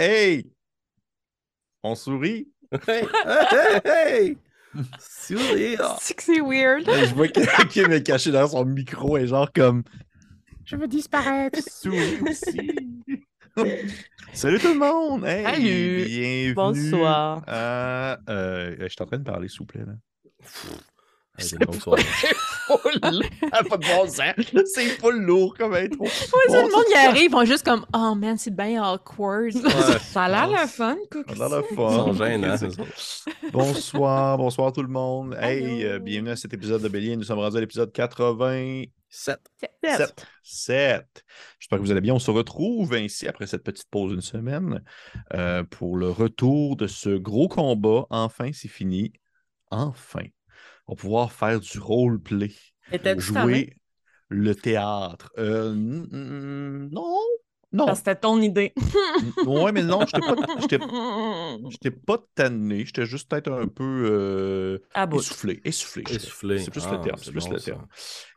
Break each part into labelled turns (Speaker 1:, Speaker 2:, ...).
Speaker 1: Hey! On sourit?
Speaker 2: Hey, hey, hey! Sourire!
Speaker 3: C'est que c'est weird.
Speaker 1: Je vois que Kim est caché derrière son micro et genre comme
Speaker 3: Je veux disparaître.
Speaker 1: souris aussi. Salut tout le monde! Hey,
Speaker 3: Salut.
Speaker 1: Bienvenue
Speaker 3: Bonsoir.
Speaker 1: à... Euh, je suis en train de parler, s'il vous plaît. Là.
Speaker 2: Hey, c'est bon soir.
Speaker 1: Full. Ah, pas de bon sens. C'est full lourd comme intro.
Speaker 3: Ouais, ça, le monde y arrive, ils vont juste comme Oh man, c'est bien awkward.
Speaker 4: Ça a l'air le fun, Cookie.
Speaker 1: On a la
Speaker 2: Ils sont
Speaker 1: fun.
Speaker 2: ça.
Speaker 1: Bonsoir, bonsoir tout le monde. Hey, euh, bienvenue à cet épisode de Bélier. Nous sommes rendus à l'épisode 87.
Speaker 2: Sept.
Speaker 1: 7. J'espère que vous allez bien. On se retrouve ainsi après cette petite pause d'une semaine euh, pour le retour de ce gros combat. Enfin, c'est fini. Enfin. On va pouvoir faire du roleplay. Jouer le théâtre. Euh, non. Non.
Speaker 4: Parce que c'était ton idée.
Speaker 1: Ouais, mais non, j'étais pas, j'étais- j'étais pas tanné. J'étais juste peut-être un peu euh, essoufflé. Essoufflé.
Speaker 2: Essoufflé.
Speaker 1: C'est plus
Speaker 2: Ah,
Speaker 1: le terme.
Speaker 2: c'est
Speaker 1: plus
Speaker 2: bon,
Speaker 1: le
Speaker 2: ça.
Speaker 1: terme.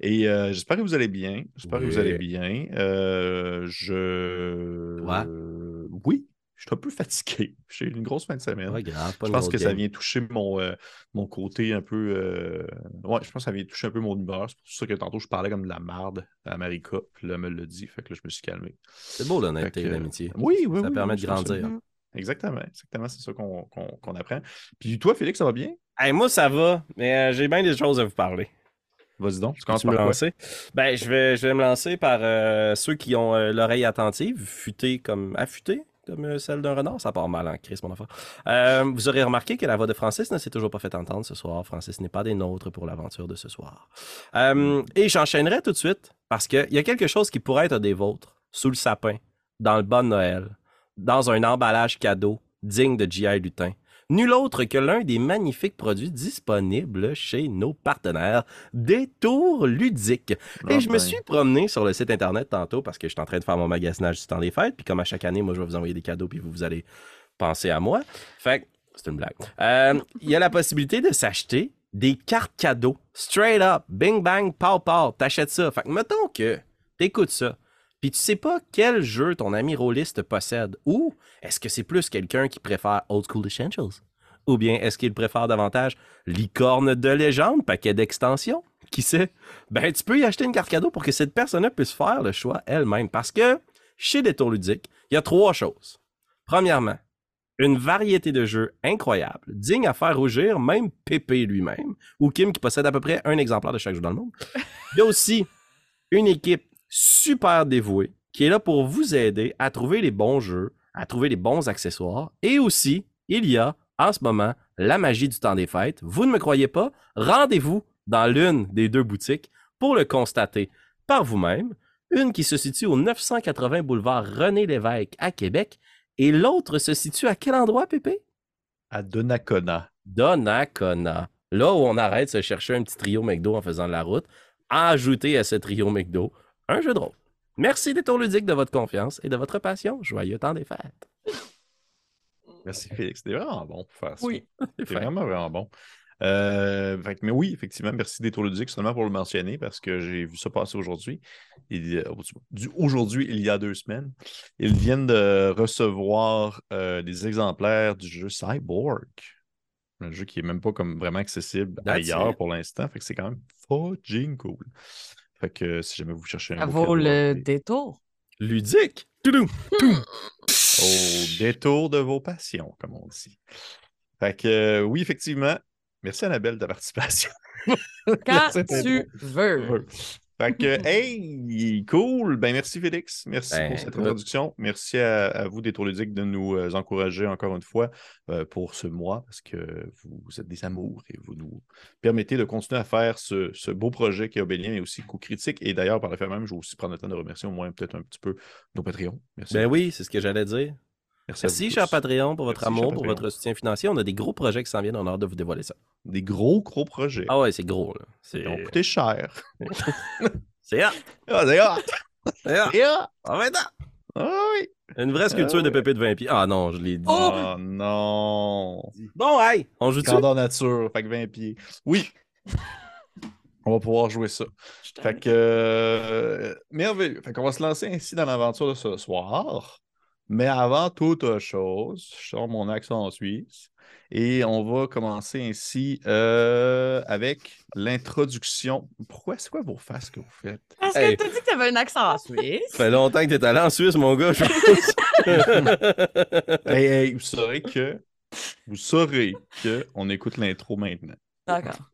Speaker 1: Et euh, j'espère que vous allez bien. J'espère que vous allez
Speaker 2: Oui.
Speaker 1: bien. Euh, je.
Speaker 2: Ouais.
Speaker 1: euh, oui, je suis un peu fatigué. J'ai eu une grosse fin de semaine.
Speaker 2: Pas grave, pas
Speaker 1: je pense que ça vient toucher mon, euh, mon côté un peu. euh, Ouais, je pense que ça vient toucher un peu mon humeur. C'est pour ça que tantôt je parlais comme de la marde à Marika. Puis là, elle me l'a dit. Fait que là, je me suis calmé.
Speaker 2: C'est beau l'honnêteté et
Speaker 1: que-
Speaker 2: l'amitié.
Speaker 1: Oui, oui,
Speaker 2: Ça
Speaker 1: oui,
Speaker 2: permet
Speaker 1: oui,
Speaker 2: de grandir.
Speaker 1: Exactement, exactement, c'est ça qu'on qu'on- qu'on apprend. Puis toi, Félix, ça va bien?
Speaker 5: Hey, moi, ça va, mais euh, j'ai bien des choses à vous parler.
Speaker 1: Vas-y donc, tu commences
Speaker 5: Tu me
Speaker 1: par quoi?
Speaker 5: lancer? Ben, je vais, je vais me lancer par euh, ceux qui ont euh, l'oreille attentive, futée comme affûtée, comme euh, celle d'un renard. Ça part mal en crise, mon enfant. Euh, vous aurez remarqué que la voix de Francis ne s'est toujours pas fait entendre ce soir. Francis n'est pas des nôtres pour l'aventure de ce soir. Euh, et j'enchaînerai tout de suite parce qu'il y a quelque chose qui pourrait être des vôtres sous le sapin, dans le de Noël, dans un emballage cadeau digne de G.I. Lutin. Nul autre que l'un des magnifiques produits disponibles chez nos partenaires, Détour Ludique.
Speaker 1: Ah,
Speaker 5: Et je me
Speaker 1: ben,
Speaker 5: suis promené sur le site internet tantôt parce que je suis en train de faire mon magasinage du temps des fêtes. Puis comme à chaque année, moi, je vais vous envoyer des cadeaux puis vous, vous allez penser à moi. Fait que c'est une blague. Euh, Il y a la possibilité de s'acheter des cartes cadeaux. Straight up, bing bang, pow pow, t'achètes ça. Fait que mettons que t'écoutes ça. Puis tu sais pas quel jeu ton ami rôliste possède. Ou est-ce que c'est plus quelqu'un qui préfère Old School Essentials? Ou bien est-ce qu'il préfère davantage Licorne de légende, paquet d'extensions? Qui sait? Ben, tu peux y acheter une carte cadeau pour que cette personne-là puisse faire le choix elle-même. Parce que chez Détour Ludique, il y a trois choses. Premièrement, une variété de jeux incroyables, dignes à faire rougir même Pépé lui-même, ou Kim qui possède à peu près un exemplaire de chaque jeu dans le monde. Il y a aussi une équipe super dévouée qui est là pour vous aider à trouver les bons jeux, à trouver les bons accessoires. Et aussi, il y a en ce moment la magie du temps des fêtes. Vous ne me croyez pas? Rendez-vous dans l'une des deux boutiques pour le constater par vous-même. Une qui se situe au 980 boulevard René Lévesque à Québec et l'autre se situe à quel endroit, Pépé?
Speaker 1: À Donnacona.
Speaker 5: Donnacona. Là où on arrête de se chercher un petit trio McDo en faisant de la route, ajouter à ce trio McDo un jeu de rôle. Merci Détour Ludique de votre confiance et de votre passion. Joyeux temps des fêtes.
Speaker 1: Merci, Félix. C'était vraiment bon pour faire ça.
Speaker 4: Oui.
Speaker 1: C'était vraiment, vraiment bon. Euh, fait mais oui, effectivement, merci Détour Ludique, seulement pour le mentionner, parce que j'ai vu ça passer aujourd'hui. Aujourd'hui, il y a deux semaines. Ils viennent de recevoir euh, des exemplaires du jeu Cyborg. Un jeu qui est même pas comme vraiment accessible
Speaker 5: That's
Speaker 1: ailleurs
Speaker 5: it.
Speaker 1: pour l'instant. Fait que c'est quand même fucking cool. Fait que si jamais vous cherchez un
Speaker 4: Ça vaut
Speaker 1: cadeau,
Speaker 4: le détour.
Speaker 5: Ludique. Toudou.
Speaker 1: au détour de vos passions, comme on dit. Fait que euh, oui, effectivement. Merci Annabelle de ta participation.
Speaker 4: Quand tu veux.
Speaker 1: Fait que, hey, cool. Ben, merci Félix. Merci
Speaker 5: Ben,
Speaker 1: pour cette introduction. Merci à, à vous, Détour Ludique, de nous euh, encourager encore une fois euh, pour ce mois parce que vous, êtes des amours et vous nous permettez de continuer à faire ce, ce beau projet qui est Obélien et aussi coup critique. Et d'ailleurs, par le fait même, je vais aussi prendre le temps de remercier au moins peut-être un petit peu nos Patreons. Merci.
Speaker 5: Ben oui, c'est ce que j'allais dire.
Speaker 1: Merci,
Speaker 5: cher Patreon, pour votre
Speaker 1: Merci,
Speaker 5: amour, pour votre soutien financier. On a des gros projets qui s'en viennent. On a hâte de vous dévoiler ça.
Speaker 1: Des gros, gros projets.
Speaker 5: Ah ouais, c'est gros. Là. C'est
Speaker 1: Ils ont coûté cher.
Speaker 5: c'est hot.
Speaker 1: Ah, c'est hot!
Speaker 5: C'est hot! Ah, ben, non.
Speaker 1: Ah oui!
Speaker 5: Une vraie sculpture
Speaker 1: Ah
Speaker 5: de pépé de 20 pieds. Ah non, je l'ai dit.
Speaker 1: Oh, non!
Speaker 5: Bon, hey, on joue dessus.
Speaker 1: Grandeur nature, fait que 20 pieds. Oui! On va pouvoir jouer ça. Fait que. euh, merveilleux. Fait qu'on va se lancer ainsi dans l'aventure de ce soir. Mais avant toute chose, je sors mon accent suisse et on va commencer ainsi euh, avec l'introduction. Pourquoi? C'est quoi vos faces que vous faites?
Speaker 4: Parce
Speaker 5: Hey.
Speaker 4: que t'as dit que t'avais un accent suisse.
Speaker 5: Ça fait longtemps que t'es allé en Suisse, mon gars. je pense.
Speaker 1: Hey, hey, vous saurez que vous saurez que on écoute l'intro maintenant.
Speaker 4: D'accord.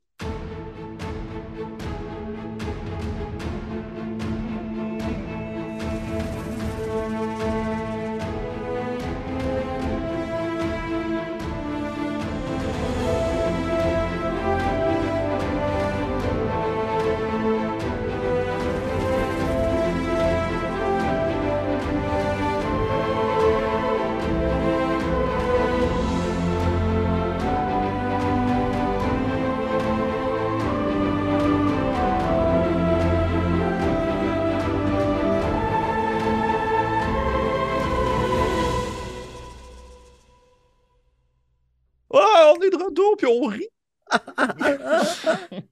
Speaker 1: Puis on rit.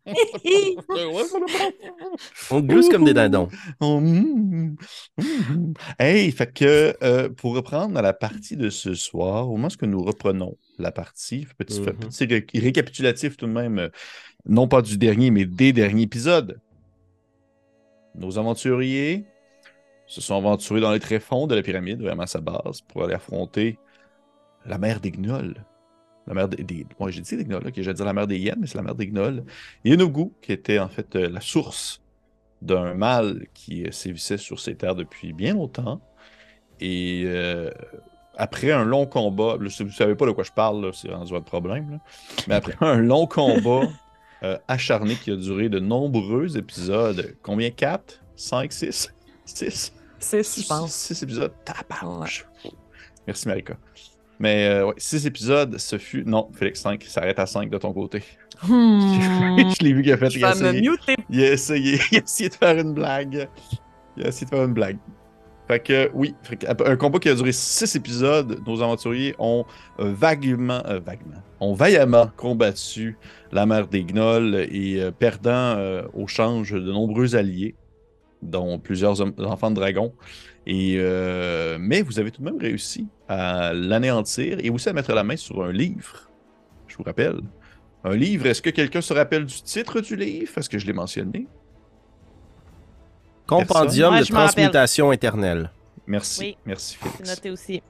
Speaker 5: On glousse comme des dindons.
Speaker 1: Hey, fait que euh, pour reprendre à la partie de ce soir, au moment où nous reprenons la partie, petit,
Speaker 5: Mhm.
Speaker 1: petit ré- récapitulatif tout de même, euh, non pas du dernier, mais des derniers épisodes. Nos aventuriers se sont aventurés dans les tréfonds de la pyramide, vraiment à sa base, pour aller affronter la mère des gnolls. La mère des. des bon, j'ai dit des gnolls, que j'allais dire la mère des hyènes, mais c'est la mère des gnolls. Et Enogu, qui était en fait euh, la source d'un mal qui euh, sévissait sur ces terres depuis bien longtemps. Et euh, après un long combat, là, si vous ne savez pas de quoi je parle, là, c'est rendu votre problème, là. mais après un long combat euh, acharné qui a duré de nombreux épisodes, combien? 4 5 6 6
Speaker 4: C'est, je pense.
Speaker 1: 6 épisodes? Tabarnouche. Merci Marika. Mais euh, ouais, 6 épisodes, ce fut. Non, Félix 5, ça arrête à 5 de ton côté.
Speaker 4: Hmm.
Speaker 1: je l'ai vu qu'il a fait.
Speaker 4: Je
Speaker 1: il a essayé.
Speaker 4: muter.
Speaker 1: Il a essayé, il a essayé de faire une blague. Il a essayé de faire une blague. Fait que oui, un combat qui a duré six épisodes, nos aventuriers ont euh, vaguement, euh, vaguement, ont vaillamment combattu la mère des gnolls et euh, perdant euh, au change de nombreux alliés, dont plusieurs enfants de dragons. Et, euh, mais vous avez tout de même réussi à l'anéantir et aussi à mettre la main sur un livre. Je vous rappelle. Un livre, est-ce que quelqu'un se rappelle du titre du livre? Est-ce que je l'ai mentionné?
Speaker 5: Compendium
Speaker 4: Ouais,
Speaker 5: de transmutation éternelle.
Speaker 1: Merci.
Speaker 4: Oui.
Speaker 1: Merci,
Speaker 4: C'est
Speaker 1: Félix.
Speaker 4: noté aussi.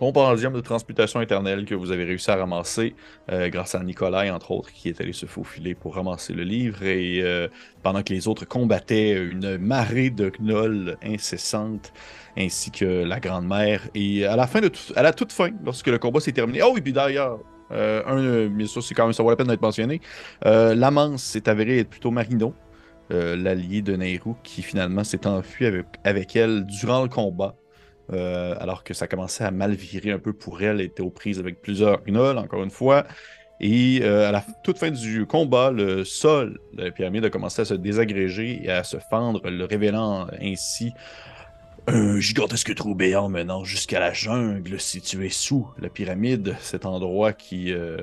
Speaker 1: Compendium de transmutation éternelle que vous avez réussi à ramasser euh, grâce à Nikolai, entre autres, qui est allé se faufiler pour ramasser le livre. Et euh, pendant que les autres combattaient une marée de gnolls incessante, ainsi que la Grande Mère. Et à la fin de tout- à la toute fin, lorsque le combat s'est terminé. Oh, et puis d'ailleurs, euh, un, bien sûr, c'est quand même ça vaut la peine d'être mentionné. L'amance s'est avéré être plutôt Marino, l'allié de Nehru, qui finalement s'est enfui avec, avec elle durant le combat. Euh, alors que ça commençait à mal virer un peu pour elle, elle était aux prises avec plusieurs gnolls, encore une fois. Et euh, à la toute fin du combat, le sol de la pyramide a commencé à se désagréger et à se fendre, le révélant ainsi un gigantesque trou béant menant jusqu'à la jungle située sous la pyramide, cet endroit qui euh,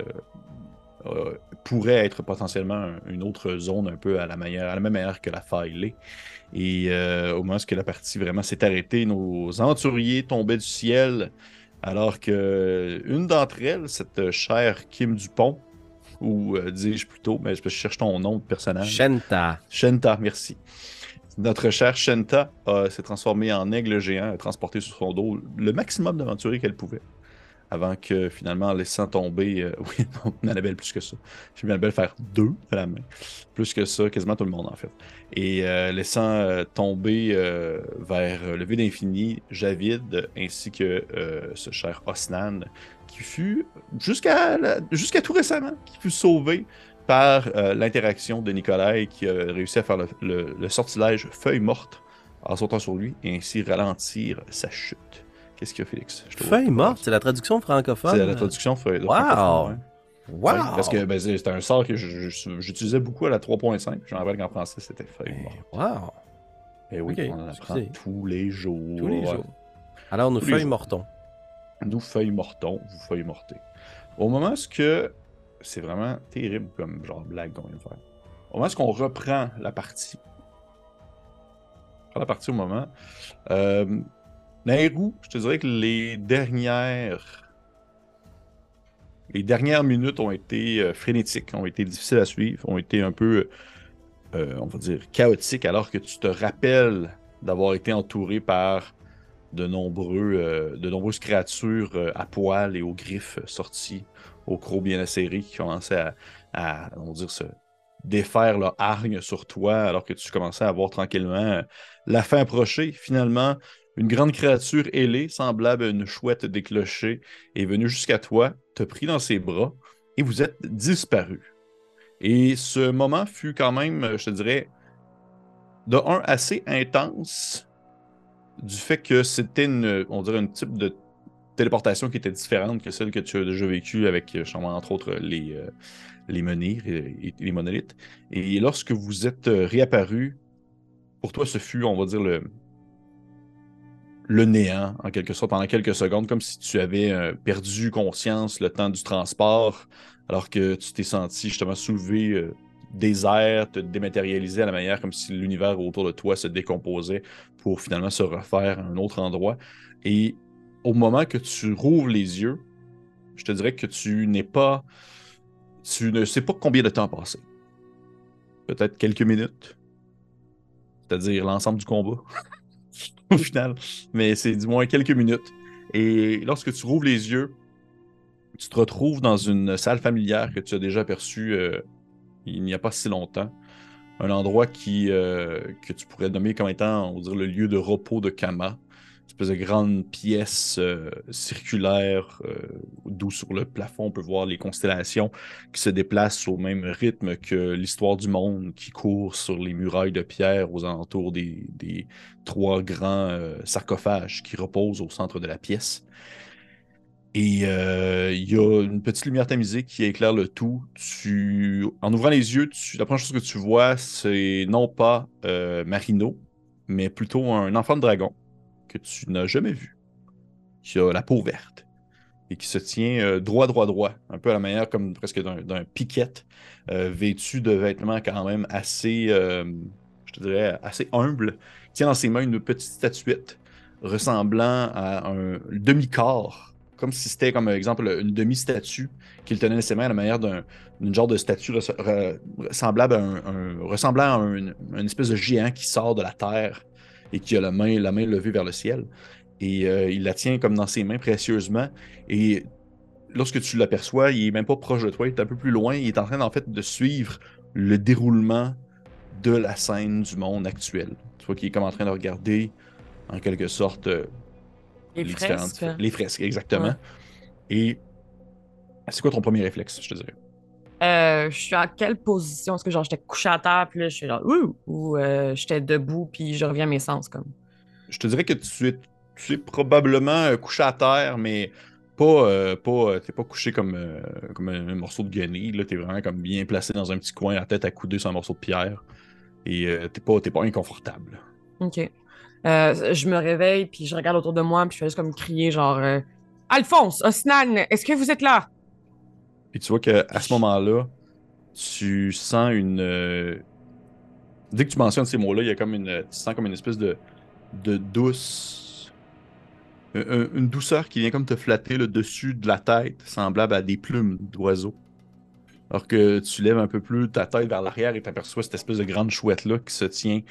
Speaker 1: pourrait être potentiellement un- une autre zone un peu à la, même manière que la faille. Et euh, au moment où la partie vraiment s'est arrêtée, nos aventuriers tombaient du ciel, alors que une d'entre elles, cette chère Kim Dupont, ou euh, dis-je plutôt, mais je cherche ton nom de personnage.
Speaker 5: Shenta.
Speaker 1: Shenta, merci. Notre chère Shenta euh, s'est transformée en aigle géant, a transporté sur son dos le maximum d'aventuriers qu'elle pouvait. Avant que finalement, en laissant tomber. euh, oui, non, Annabelle plus que ça. J'ai vu Annabelle faire deux de la main. Plus que ça, quasiment tout le monde en fait. Et euh, laissant euh, tomber euh, vers le vide infini Javid ainsi que euh, ce cher Osnan qui fut jusqu'à jusqu'à tout récemment, qui fut sauvé par euh, l'interaction de Nikolai qui a réussi à faire le, le- le sortilège feuille morte en sautant sur lui et ainsi ralentir sa chute. Qu'est-ce qu'il y a, Félix?
Speaker 5: Feuille morte, c'est la traduction francophone.
Speaker 1: C'est la traduction feuille.
Speaker 5: Wow!
Speaker 1: francophone, ouais.
Speaker 5: Wow!
Speaker 1: Ouais, parce que ben, c'était un sort que j'utilisais beaucoup à la 3.5. Je me rappelle qu'en français, c'était feuille morte.
Speaker 5: Wow!
Speaker 1: Et oui,
Speaker 5: Ok,
Speaker 1: on en apprend tous les jours.
Speaker 5: Tous les jours. Alors, nous
Speaker 1: Tous
Speaker 5: feuilles mortons.
Speaker 1: Nous feuilles mortons, vous feuilles mortez. Au moment où que c'est vraiment terrible comme genre blague qu'on vient de faire. Au moment où qu'on reprend la partie, on reprend la partie au moment, euh, Nairou, je te dirais que les dernières. Les dernières minutes ont été euh, frénétiques, ont été difficiles à suivre, ont été un peu, euh, on va dire, chaotiques, alors que tu te rappelles d'avoir été entouré par de, nombreux, euh, de nombreuses créatures à poil et aux griffes sorties, aux crocs bien acérés qui commençaient à, à, on va dire, se défaire leur hargne sur toi, alors que tu commençais à voir tranquillement la fin approcher. Finalement, une grande créature ailée, semblable à une chouette déclochée, est venue jusqu'à toi, te pris dans ses bras, et vous êtes disparu. Et ce moment fut quand même, je te dirais, de un assez intense, du fait que c'était une, on dirait, un type de téléportation qui était différente que celle que tu as déjà vécue avec, euh, entre autres, les, euh, les menhirs et, et les monolithes. Et lorsque vous êtes euh, réapparu, pour toi, ce fut, on va dire, le, le néant, en quelque sorte, pendant quelques secondes, comme si tu avais euh, perdu conscience le temps du transport, alors que tu t'es senti justement soulevé euh, des te dématérialiser à la manière comme si l'univers autour de toi se décomposait pour finalement se refaire à un autre endroit. Et au moment que tu rouvres les yeux, je te dirais que tu n'es pas. Tu ne sais pas combien de temps a passé. Peut-être quelques minutes. C'est-à-dire l'ensemble du combat. au final. Mais c'est du moins quelques minutes. Et lorsque tu rouvres les yeux, tu te retrouves dans une salle familière que tu as déjà aperçue euh, il n'y a pas si longtemps. Un endroit qui, euh, que tu pourrais nommer comme étant, on le lieu de repos de Kama. Espèce de grande pièce euh, circulaire, euh, d'où sur le plafond on peut voir les constellations qui se déplacent au même rythme que l'histoire du monde qui court sur les murailles de pierre aux alentours des, trois grands euh, sarcophages qui reposent au centre de la pièce. Et il y a une petite lumière tamisée qui éclaire le tout. En ouvrant les yeux, la première chose que tu vois, c'est non pas Marino, mais plutôt un enfant de dragon que tu n'as jamais vu, qui a la peau verte et qui se tient euh, droit, droit, droit, un peu à la manière comme presque d'un piquette, euh, vêtu de vêtements quand même assez, euh, je te dirais, assez humbles. Il tient dans ses mains une petite statuette ressemblant à un demi-corps, comme si c'était, comme exemple, une demi-statue qu'il tenait dans ses mains à la manière d'un d'une genre de statue res- re- semblable à ressemblant à un, une espèce de géant qui sort de la terre et qui a la main, la main levée vers le ciel. Et euh, il la tient comme dans ses mains précieusement. Et lorsque tu l'aperçois, il est même pas proche de toi, il est un peu plus loin. Il est en train, en fait, de suivre le déroulement de la scène du monde actuel. Tu vois qu'il est comme en train de regarder, en quelque sorte, euh,
Speaker 4: Les fresques.
Speaker 1: Les fresques, exactement.
Speaker 4: Ouais.
Speaker 1: Et c'est quoi ton premier réflexe, je te dirais?
Speaker 4: Euh, je suis à quelle position? Est-ce que genre j'étais couché à terre, puis là je suis genre ouh, ou euh, j'étais debout, puis je reviens à mes sens comme.
Speaker 1: Je te dirais que tu es, tu es probablement euh, couché à terre, mais pas, euh, pas, t'es pas couché comme, comme un, un morceau de guenille. Là, t'es vraiment comme bien placé dans un petit coin, la tête accoudée sur un morceau de pierre. Et t'es pas, t'es pas inconfortable.
Speaker 4: Ok. Je me réveille, puis je regarde autour de moi, puis je fais juste comme crier genre Alphonse, Osnan, est-ce que vous êtes là?
Speaker 1: Puis tu vois qu'à ce moment-là, tu sens une. euh, Dès que tu mentionnes ces mots-là, il y a comme une. Tu sens comme une espèce de, de douce. un- un- Une douceur qui vient comme te flatter le dessus de la tête, semblable à des plumes d'oiseaux. Alors que tu lèves un peu plus ta tête vers l'arrière et tu aperçois cette espèce de grande chouette-là qui se tient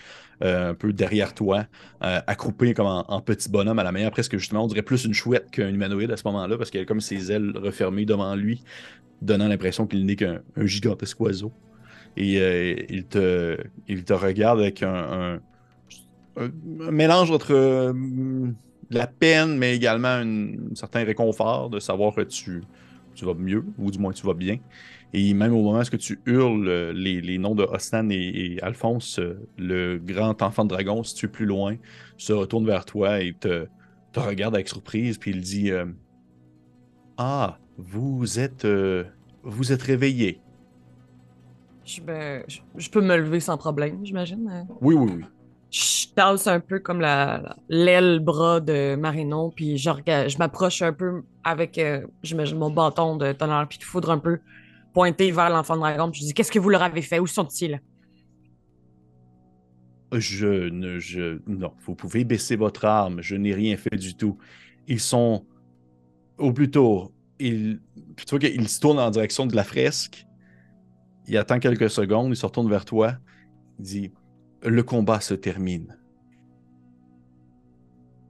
Speaker 1: euh, un peu derrière toi, euh, accroupée comme en, petit bonhomme à la manière presque justement, on dirait plus une chouette qu'un humanoïde à ce moment-là parce qu'elle a comme ses ailes refermées devant lui, donnant l'impression qu'il n'est qu'un un gigantesque oiseau. Et euh, il, te, regarde avec un, mélange entre euh, la peine, mais également un certain réconfort de savoir que tu, tu vas mieux, ou du moins tu vas bien. Et même au moment où tu hurles euh, les, les noms de Ostan et, et Alphonse, euh, le grand enfant de dragon, situé plus loin, se retourne vers toi et te, te regarde avec surprise, puis il dit euh, Ah, vous êtes, euh, vous êtes réveillé.
Speaker 4: Je, ben, je, je peux me lever sans problème, j'imagine. euh.
Speaker 1: Oui, oui, oui.
Speaker 4: Je tasse un peu comme la la- l'aile bras de Marino, puis je, je m'approche un peu avec, euh, j'imagine, mon bâton de tonnerre puis de foudre un peu pointé vers l'enfant de dragon, puis je dis Qu'est-ce que vous leur avez fait? Où sont-ils?
Speaker 1: Je ne. Je, non, vous pouvez baisser votre arme. Je n'ai rien fait du tout. Ils sont. Au plus tôt, il, tu vois qu'il se tourne en direction de la fresque. Il attend quelques secondes, il se retourne vers toi. Il dit Le combat se termine.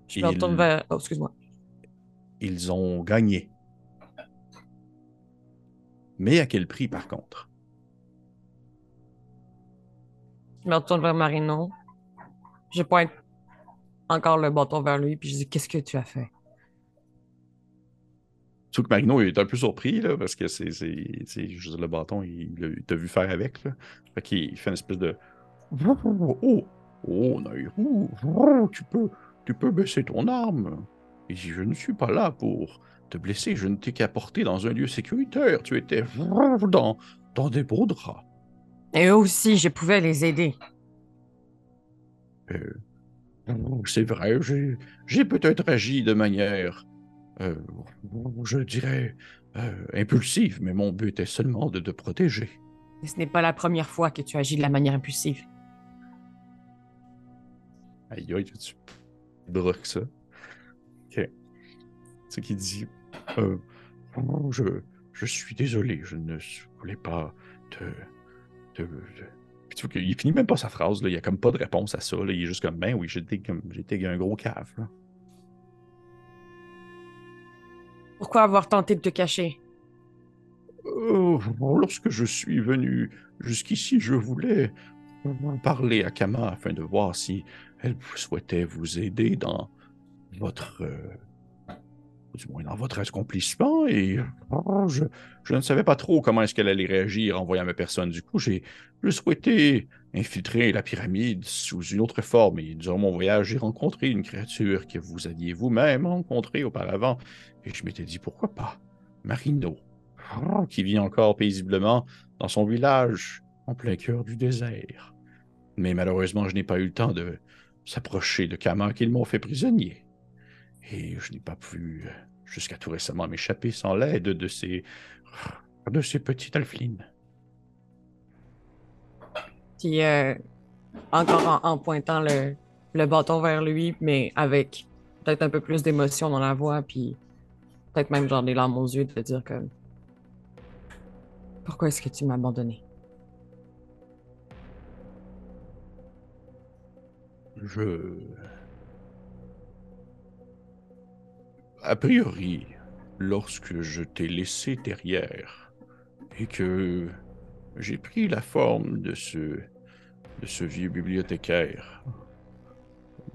Speaker 4: Je me retourne vers. Oh, excuse-moi.
Speaker 1: Ils ont gagné. Mais à quel prix, par contre?
Speaker 4: Je me retourne vers Marino. Je pointe encore le bâton vers lui, puis je dis Qu'est-ce que tu as fait?
Speaker 1: Tu vois que Marino il est un peu surpris, là, parce que c'est, le bâton, il, t'a vu faire avec. Là. Fait qu'il fait une espèce de. Oh, oh, Nairou, oh, tu peux, tu peux baisser ton arme. Et si je ne suis pas là pour te blesser, je ne t'ai qu'apporté dans un lieu sécuritaire. Tu étais dans, dans des beaux draps.
Speaker 4: Et eux aussi, je pouvais les aider.
Speaker 1: Euh, c'est vrai, j'ai, peut-être agi de manière, euh, je dirais, euh, impulsive, mais mon but est seulement de te protéger.
Speaker 4: Et ce n'est pas la première fois que tu agis de la manière impulsive.
Speaker 1: Aïe, aïe, tu broques ça. Ok. Ce qui dit, euh, oh, je, je suis désolé, je ne voulais pas te... te, te- Puis tu vois qu'il finit même pas sa phrase, là. il y a comme pas de réponse à ça, là. il est juste comme, ben oui, j'étais comme, j'étais un gros cave. là.
Speaker 4: Pourquoi avoir tenté de te cacher?
Speaker 1: Euh, lorsque je suis venu jusqu'ici, je voulais parler à Kama afin de voir si elle souhaitait vous aider dans votre, euh, du moins dans votre accomplissement. Et oh, je, ne savais pas trop comment est-ce qu'elle allait réagir en voyant ma personne. Du coup, j'ai je souhaitais infiltrer la pyramide sous une autre forme. Et durant mon voyage, j'ai rencontré une créature que vous aviez vous-même rencontrée auparavant. Et je m'étais dit pourquoi pas Marino ah, qui vit encore paisiblement dans son village en plein cœur du désert. Mais malheureusement, je n'ai pas eu le temps de s'approcher de Kama qu'ils m'ont fait prisonnier. Et je n'ai pas pu, jusqu'à tout récemment, m'échapper sans l'aide de ces, de ces petites alphelines.
Speaker 4: Puis, euh, encore en, en pointant le, le bâton vers lui, mais avec peut-être un peu plus d'émotion dans la voix, puis peut-être même genre des larmes aux yeux de dire comme Pourquoi est-ce que tu m'as abandonné?
Speaker 1: Je... A priori, lorsque je t'ai laissé derrière et que j'ai pris la forme de ce, vieux bibliothécaire,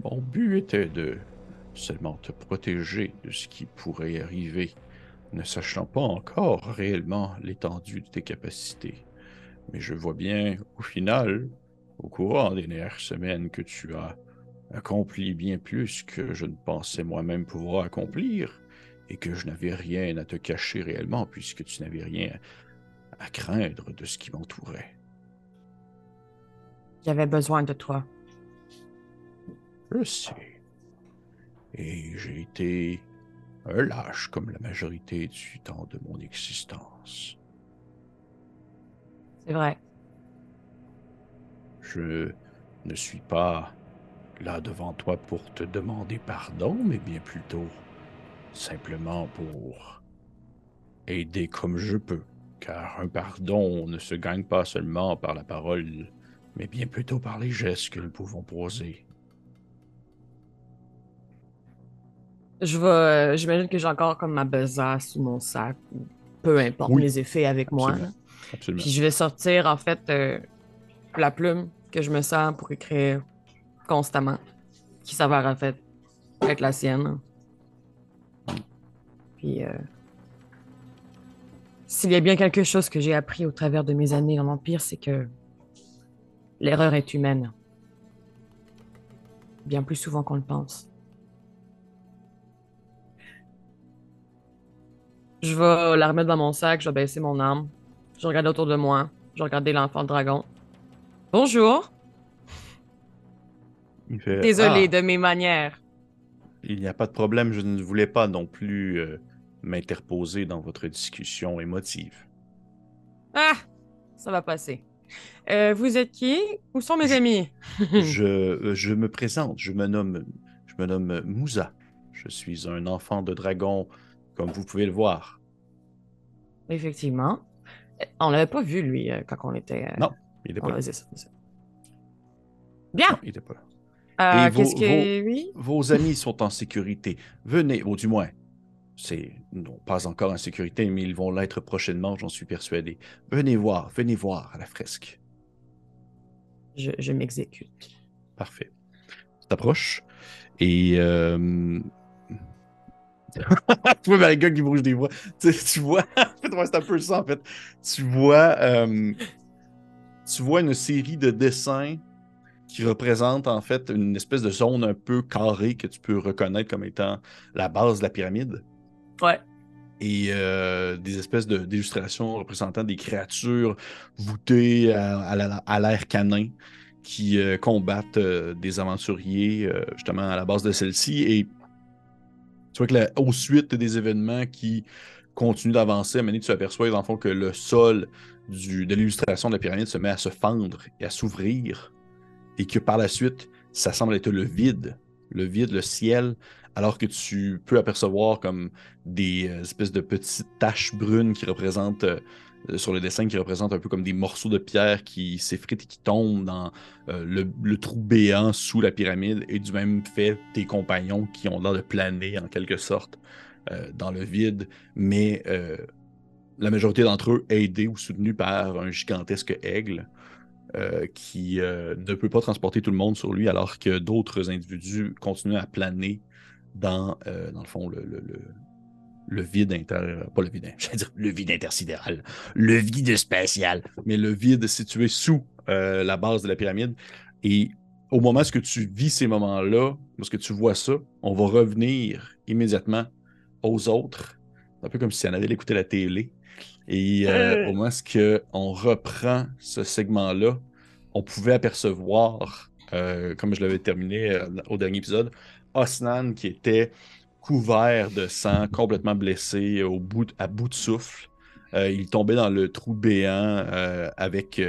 Speaker 1: mon but était de seulement te protéger de ce qui pourrait arriver, ne sachant pas encore réellement l'étendue de tes capacités. Mais je vois bien, au final, au courant des dernières semaines que tu as accompli bien plus que je ne pensais moi-même pouvoir accomplir et que je n'avais rien à te cacher réellement puisque tu n'avais rien à craindre de ce qui m'entourait.
Speaker 4: J'avais besoin de toi.
Speaker 1: Je sais. Et j'ai été un lâche comme la majorité du temps de mon existence.
Speaker 4: C'est vrai.
Speaker 1: Je ne suis pas là devant toi pour te demander pardon, mais bien plutôt simplement pour aider comme je peux. Car un pardon ne se gagne pas seulement par la parole, mais bien plutôt par les gestes que nous pouvons poser.
Speaker 4: Je vais. euh, J'imagine que j'ai encore comme ma besace ou mon sac, ou peu importe
Speaker 1: Oui.
Speaker 4: mes effets avec moi.
Speaker 1: Absolument.
Speaker 4: Puis je vais sortir en fait euh, la plume que je me sers pour écrire constamment, qui s'avère en fait être la sienne. Puis euh, s'il y a bien quelque chose que j'ai appris au travers de mes années dans l'Empire, c'est que l'erreur est humaine. Bien plus souvent qu'on le pense. Je vais la remettre dans mon sac, je vais baisser mon arme. Je regarde autour de moi. Je regardais l'enfant dragon. Bonjour.
Speaker 1: Fait,
Speaker 4: Désolé
Speaker 1: Ah,
Speaker 4: de mes manières.
Speaker 1: Il n'y a pas de problème, je ne voulais pas non plus euh, m'interposer dans votre discussion émotive.
Speaker 4: Ah, ça va passer. Euh, vous êtes qui? Où sont mes amis?
Speaker 1: je, euh, je me présente, je me nomme, je me nomme Mousa. Je suis un enfant de dragon, comme vous pouvez le voir.
Speaker 4: Effectivement. On l'avait pas vu, lui, quand on était.
Speaker 1: Non, Il est
Speaker 4: on
Speaker 1: pas là.
Speaker 4: Bien.
Speaker 1: Non, il était pas là.
Speaker 4: Euh,
Speaker 1: vos-.
Speaker 4: Oui?
Speaker 1: Amis sont en sécurité. Venez, ou du moins, c'est non pas encore en sécurité, mais ils vont l'être prochainement, j'en suis persuadé. Venez voir, venez voir à la fresque.
Speaker 4: Je, je m'exécute.
Speaker 1: Parfait. Tu t'approches et euh... tu vois Mariga qui bouge des voix. Tu, tu vois, c'est un peu ça en fait. Tu vois, euh, tu vois une série de dessins qui représentent en fait une espèce de zone un peu carrée que tu peux reconnaître comme étant la base de la pyramide.
Speaker 4: Ouais.
Speaker 1: Et euh, des espèces de- d'illustrations représentant des créatures voûtées à, à la- à l'air canin qui euh, combattent euh, des aventuriers justement à la base de celle-ci. Et tu vois que la, aux suite des événements qui continuent d'avancer, à un moment donné, tu aperçois dans le fond que le sol du, de l'illustration de la pyramide se met à se fendre et à s'ouvrir. Et que par la suite, ça semble être le vide, le vide, le ciel, alors que tu peux apercevoir comme des euh, espèces de petites taches brunes qui représentent euh, sur le dessin qui représentent un peu comme des morceaux de pierre qui s'effritent et qui tombent dans euh, le, trou béant sous la pyramide et du même fait tes compagnons qui ont l'air de planer en quelque sorte dans le vide, mais la majorité d'entre eux aidés ou soutenus par un gigantesque aigle euh, qui euh, ne peut pas transporter tout le monde sur lui alors que d'autres individus continuent à planer dans, euh, dans le fond, le, le- vide inter... Pas le vide, j'allais dire le vide intersidéral. Le vide spatial. Mais le vide situé sous la base de la pyramide. Et au moment où tu vis ces moments-là, lorsque tu vois ça, on va revenir immédiatement aux autres. Un peu comme si on avait écouté la télé. Et euh, au moment où on reprend ce segment-là, on pouvait apercevoir, euh, comme je l'avais terminé euh, au dernier épisode, Osnan qui était couvert de sang, complètement blessé, au bout de- à bout de souffle. Euh, il tombait dans le trou béant avec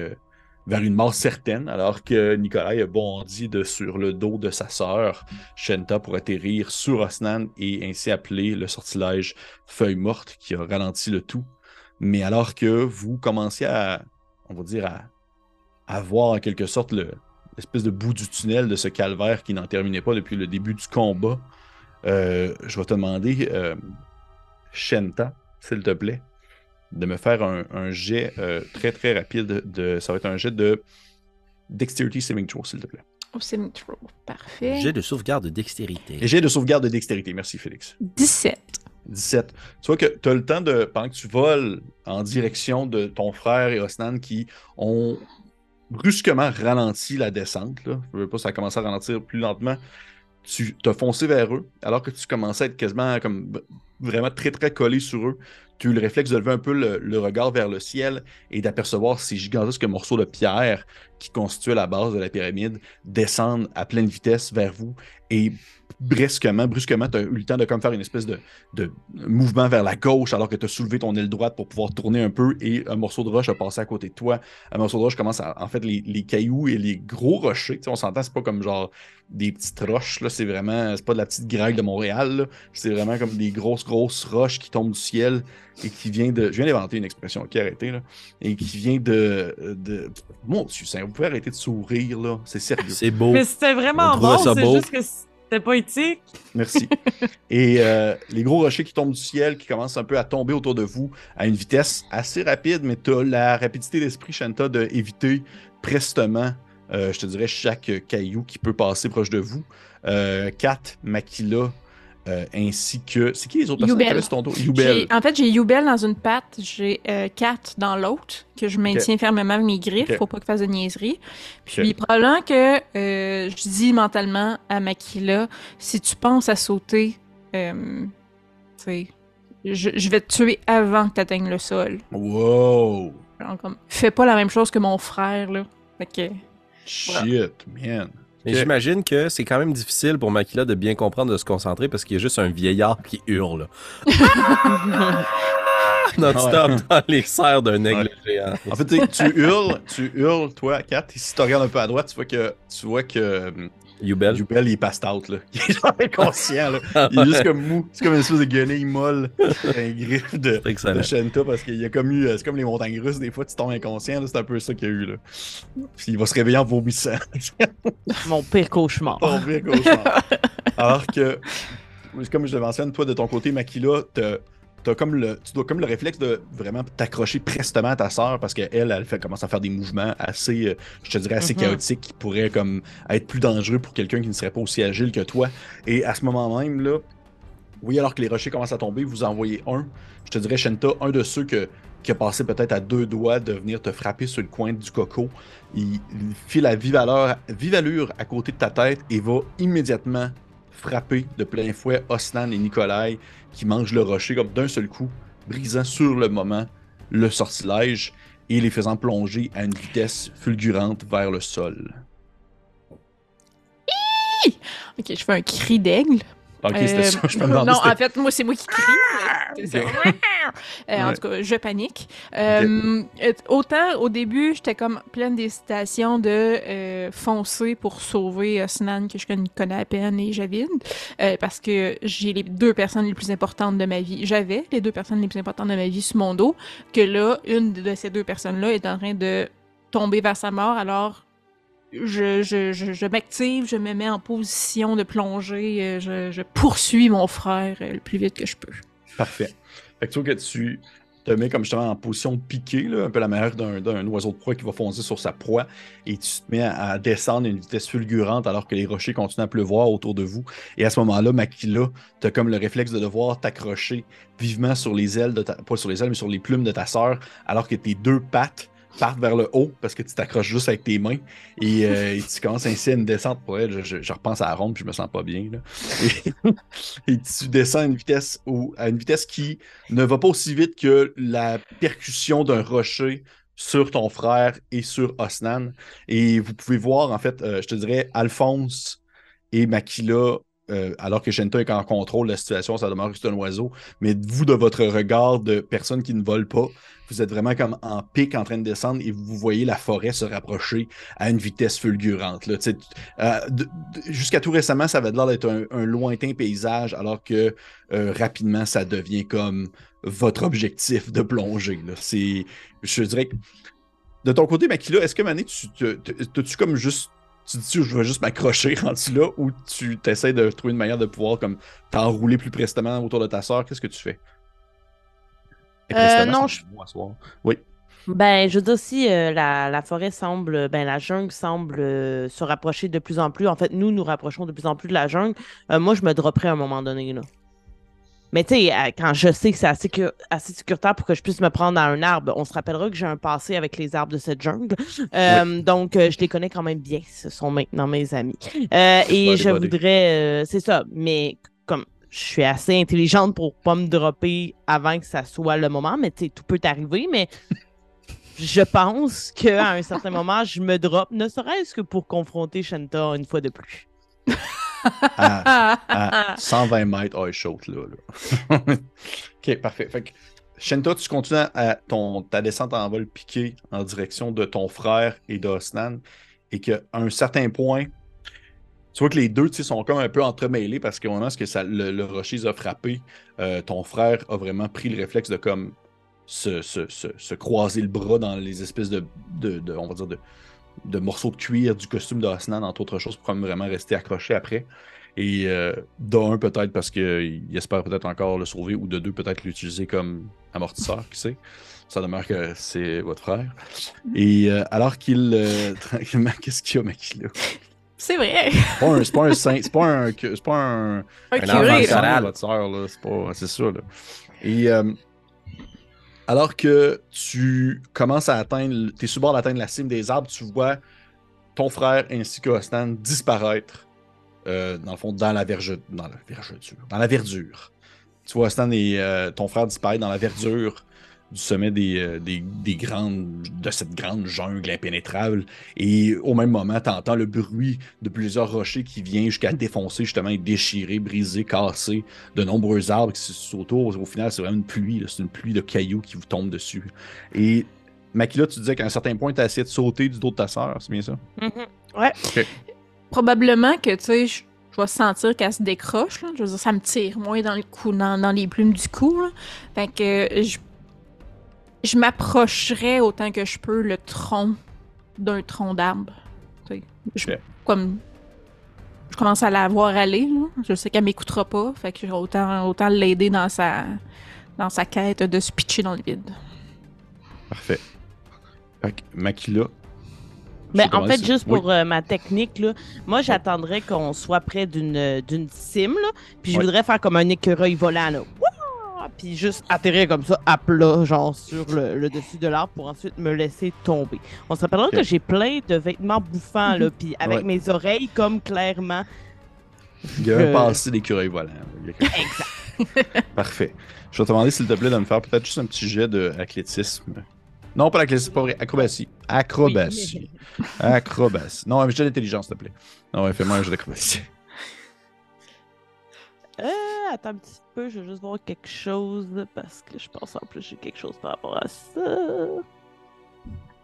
Speaker 1: vers une mort certaine, alors que Nikolai a bondi de, sur le dos de sa sœur, Shenta, pour atterrir sur Osnan et ainsi appeler le sortilège Feuille morte qui a ralenti le tout. Mais alors que vous commenciez à, on va dire, à, à voir en quelque sorte le- l'espèce de bout du tunnel de ce calvaire qui n'en terminait pas depuis le début du combat, euh, je vais te demander, euh, Shenta, s'il te plaît, de me faire un, un jet euh, très très rapide. De, ça va être un jet de Dexterity Saving Throw, s'il te plaît.
Speaker 3: Oh, c'est trop. Parfait.
Speaker 5: Jet de sauvegarde de dextérité.
Speaker 1: Et jet de sauvegarde de dextérité. Merci, Félix.
Speaker 3: 17.
Speaker 1: 17. Tu vois que tu as le temps de, pendant que tu voles en direction de ton frère et Osnan qui ont brusquement ralenti la descente, là. je veux pas, ça a commencé à ralentir plus lentement. Tu t'as foncé vers eux, alors que tu commençais à être quasiment comme vraiment très très collé sur eux. Tu le réflexe de lever un peu le, le regard vers le ciel et d'apercevoir ces gigantesques morceaux de pierre qui constituaient la base de la pyramide descendre à pleine vitesse vers vous et brusquement, brusquement, tu as eu le temps de comme faire une espèce de, de mouvement vers la gauche alors que tu as soulevé ton aile droite pour pouvoir tourner un peu et un morceau de roche a passé à côté de toi. Un morceau de roche commence à. En fait, les, les cailloux et les gros rochers, tu sais, on s'entend, c'est pas comme genre des petites roches, là, c'est vraiment. C'est pas de la petite grêle de Montréal, là. c'est vraiment comme des grosses, grosses roches qui tombent du ciel et qui vient de. Je viens d'inventer une expression, ok, arrêtez, là. Et qui vient de. de... Mon Dieu, vous pouvez arrêter de sourire, là, c'est sérieux.
Speaker 5: C'est beau.
Speaker 4: Mais c'était vraiment bon, c'est
Speaker 5: beau.
Speaker 4: juste que c'était poétique.
Speaker 1: Merci. Et euh, les gros rochers qui tombent du ciel, qui commencent un peu à tomber autour de vous à une vitesse assez rapide, mais tu as la rapidité d'esprit, Shanta, d'éviter prestement, euh, je te dirais, chaque caillou qui peut passer proche de vous. Euh, Kat, Makila, euh, ainsi que. C'est qui les autres personnes
Speaker 3: Youbel.
Speaker 1: sur ton dos Youbel.
Speaker 3: En fait, j'ai Youbel dans une patte, j'ai euh, Kat dans l'autre, que je maintiens fermement avec mes griffes, faut pas qu'il fasse de niaiserie. Puis probablement que euh, je dis mentalement à Makila, si tu penses à sauter, euh, tu sais, je, je vais te tuer avant que tu atteignes le sol.
Speaker 1: Wow!
Speaker 3: Genre comme, fais pas la même chose que mon frère, là. Fait que,
Speaker 1: Shit, man.
Speaker 5: Mais j'imagine que c'est quand même difficile pour Makila de bien comprendre, de se concentrer parce qu'il y a juste un vieillard qui hurle. non-stop dans les serres d'un aigle
Speaker 1: Ouais.
Speaker 5: géant.
Speaker 1: En fait, tu hurles, tu hurles, toi, Kat, et si tu regardes un peu à droite, tu vois que tu vois que
Speaker 5: Youbel.
Speaker 1: Jubel, il est passed out, là. Il est genre inconscient, là. Il est juste comme mou. C'est comme une espèce de guenille molle, un griffe de, de Shenta, parce qu'il y a comme eu. euh, C'est comme les montagnes russes, des fois, tu tombes inconscient, là. C'est un peu ça qu'il y a eu, là. Puis il va se réveiller en vomissant.
Speaker 6: Mon pire cauchemar.
Speaker 1: Ton pire cauchemar. Alors que, comme je le mentionne, toi, de ton côté, Makila, t'as- comme le, tu dois comme le réflexe de vraiment t'accrocher prestement à ta sœur parce qu'elle, elle fait, commence à faire des mouvements assez, euh, je te dirais, assez
Speaker 6: Mhm.
Speaker 1: chaotiques qui pourraient comme être plus dangereux pour quelqu'un qui ne serait pas aussi agile que toi. Et à ce moment même, là, oui, alors que les rochers commencent à tomber, vous en voyez un, je te dirais, Shenta, un de ceux que, qui a passé peut-être à deux doigts de venir te frapper sur le coin du coco. Il, il file à vive allure, vive allure à côté de ta tête et va immédiatement frapper de plein fouet Osnan et Nikolai qui mangent le rocher comme d'un seul coup, brisant sur le moment le sortilège et les faisant plonger à une vitesse fulgurante vers le sol.
Speaker 3: Ok, je fais un cri d'aigle.
Speaker 1: Ok, c'était
Speaker 3: Euh,
Speaker 1: ça. Je me demandais
Speaker 3: non,
Speaker 1: c'était-
Speaker 3: en fait, moi, c'est moi qui crie. ça.
Speaker 1: Ok.
Speaker 3: Euh, En
Speaker 1: Ouais.
Speaker 3: tout cas, je panique. Euh, euh, autant au début, j'étais comme pleine d'hésitation de euh, foncer pour sauver Osnan, que je con- connais à peine, et Javid, euh, parce que j'ai les deux personnes les plus importantes de ma vie. J'avais les deux personnes les plus importantes de ma vie sur mon dos, que là, une de ces deux personnes-là est en train de tomber vers sa mort, alors je, m'active, je me mets en position de plonger, euh, je, poursuis mon frère euh, le plus vite que je peux.
Speaker 1: Parfait. Fait que tu vois que tu te mets comme justement en position de piquer, là, un peu la manière d'un, oiseau de proie qui va foncer sur sa proie, et tu te mets à, à descendre à une vitesse fulgurante alors que les rochers continuent à pleuvoir autour de vous. Et à ce moment-là, Makila, tu as comme le réflexe de devoir t'accrocher vivement sur les ailes, de ta, pas sur les ailes, mais sur les plumes de ta sœur, alors que tes deux pattes partent vers le haut parce que tu t'accroches juste avec tes mains et, euh, et tu commences ainsi à une descente pour elle. Je, je- je repense à la ronde puis je me sens pas bien. Là. Et, et tu descends à une vitesse où, à une vitesse qui ne va pas aussi vite que la percussion d'un rocher sur ton frère et sur Osnan. Et vous pouvez voir, en fait, euh, je te dirais, Alphonse et Makila, euh, alors que Shenta est en contrôle de la situation, ça demeure que c'est un oiseau, mais vous, de votre regard de personne qui ne vole pas, vous êtes vraiment comme en pic en train de descendre et vous voyez la forêt se rapprocher à une vitesse fulgurante. euh, Jusqu'à tout récemment, ça avait l'air d'être un, lointain paysage, alors que euh, rapidement, ça devient comme votre objectif de plonger. là. C'est, je dirais de ton côté, Makila, est-ce que Mané, tu te- te- t'as-tu comme juste tu te dis je vais juste m'accrocher rendu là ou tu essaies de trouver une manière de pouvoir comme t'enrouler plus prestement autour de ta soeur? Qu'est-ce que tu fais?
Speaker 6: Euh,
Speaker 1: prestement,
Speaker 6: non, je-.
Speaker 1: Oui.
Speaker 6: Ben, je veux dire, si euh, la, la forêt semble, ben, la jungle semble euh, se rapprocher de plus en plus, en fait, nous nous rapprochons de plus en plus de la jungle, euh, moi, je me dropperai à un moment donné, là. Mais tu sais, euh, quand je sais que c'est assez, assez sécuritaire pour que je puisse me prendre à un arbre, on se rappellera que j'ai un passé avec les arbres de cette jungle. Euh, Donc, euh, je les connais quand même bien. Ce sont maintenant mes amis. Euh, et je voudrais... c'est ça. Mais comme je suis assez intelligente pour pas me dropper avant que ça soit le moment, mais tu sais, tout peut arriver, mais je pense qu'à un certain moment, je me drop, ne serait-ce que pour confronter Shanta une fois de plus.
Speaker 1: À, à 120 mètres high shot, là. ok, parfait. Fait que, Shenta, tu continues à ton, ta descente en vol piqué en direction de ton frère et d'Osnan, et qu'à un certain point, tu vois que les deux sont comme un peu entremêlés parce qu'au moment où ça, le, rocher a frappés, euh, ton frère a vraiment pris le réflexe de comme se, se- se- se croiser le bras dans les espèces de, de- on va dire, de, de morceaux de cuir du costume d'Osnan, entre autres choses, pour vraiment rester accroché après. Et euh, d'un, peut-être parce qu'il espère peut-être encore le sauver, ou de deux, peut-être l'utiliser comme amortisseur, qui sait. Ça demeure que c'est votre frère. Et euh, alors qu'il. euh, tranquillement, qu'est-ce qu'il y a, mec, là?
Speaker 3: C'est vrai.
Speaker 1: C'est pas un, c'est pas un saint, c'est pas un, c'est pas un,
Speaker 3: Un
Speaker 5: Un
Speaker 3: curé,
Speaker 5: de Chorale.
Speaker 1: votre sœur, là. C'est pas, c'est ça, là. Et alors que tu commences à atteindre, t'es sur bord d'atteindre la cime des arbres, tu vois ton frère ainsi que disparaître, euh, dans le fond, dans la verge, dans la vergeture, verdure. Tu vois Ostan et euh, ton frère disparaître dans la verdure du sommet des, euh, des, des grandes, de cette grande jungle impénétrable. Et au même moment, tu entends le bruit de plusieurs rochers qui vient jusqu'à défoncer, justement, et déchirer, briser, casser de nombreux arbres qui sont autour. Au final, c'est vraiment une pluie. C'est une pluie de cailloux qui vous tombent dessus. Et Makila, tu disais qu'à un certain point, tu as essayé de sauter du dos de ta sœur, c'est bien ça?
Speaker 3: Probablement que, tu sais, je je vais sentir qu'elle se décroche. Là. Je veux dire, ça me tire moins dans, le cou, dans, dans les plumes du cou. Là. Fait que euh, je, je m'approcherais autant que je peux le tronc d'un tronc d'arbre. Tu sais, Je,
Speaker 1: Ok.
Speaker 3: comme, je commence à la voir aller. Là. Je sais qu'elle m'écoutera pas. Fait que je vais autant, autant l'aider dans sa, dans sa quête de se pitcher dans le vide.
Speaker 1: Parfait. Fait que Makila.
Speaker 6: Mais Ben, en fait, juste
Speaker 1: Oui.
Speaker 6: pour euh, ma technique, là, moi, j'attendrais qu'on soit près d'une d'une cime, là, puis je voudrais faire comme un écureuil volant, là. Puis juste atterrir comme ça, à plat, genre sur le, le dessus de l'arbre, pour ensuite me laisser tomber. On se rappellera
Speaker 1: Ok.
Speaker 6: que j'ai plein de vêtements bouffants, là, puis avec
Speaker 1: Ouais.
Speaker 6: mes oreilles, comme clairement.
Speaker 1: Il y a un passé d'écureuil quelque-
Speaker 6: Exact.
Speaker 1: Parfait. Je vais te demander, s'il te plaît, de me faire peut-être juste un petit jet d'athlétisme. Non, pas l'athlétisme, pas vrai. Acrobatie. Acrobatie. Acrobatie. Non, un jet d'intelligence, s'il te plaît. Non, ouais, fais-moi un jet d'acrobatie.
Speaker 6: Euh, attends un petit peu, je vais juste voir quelque chose, parce que je pense en plus j'ai quelque chose par rapport à ça.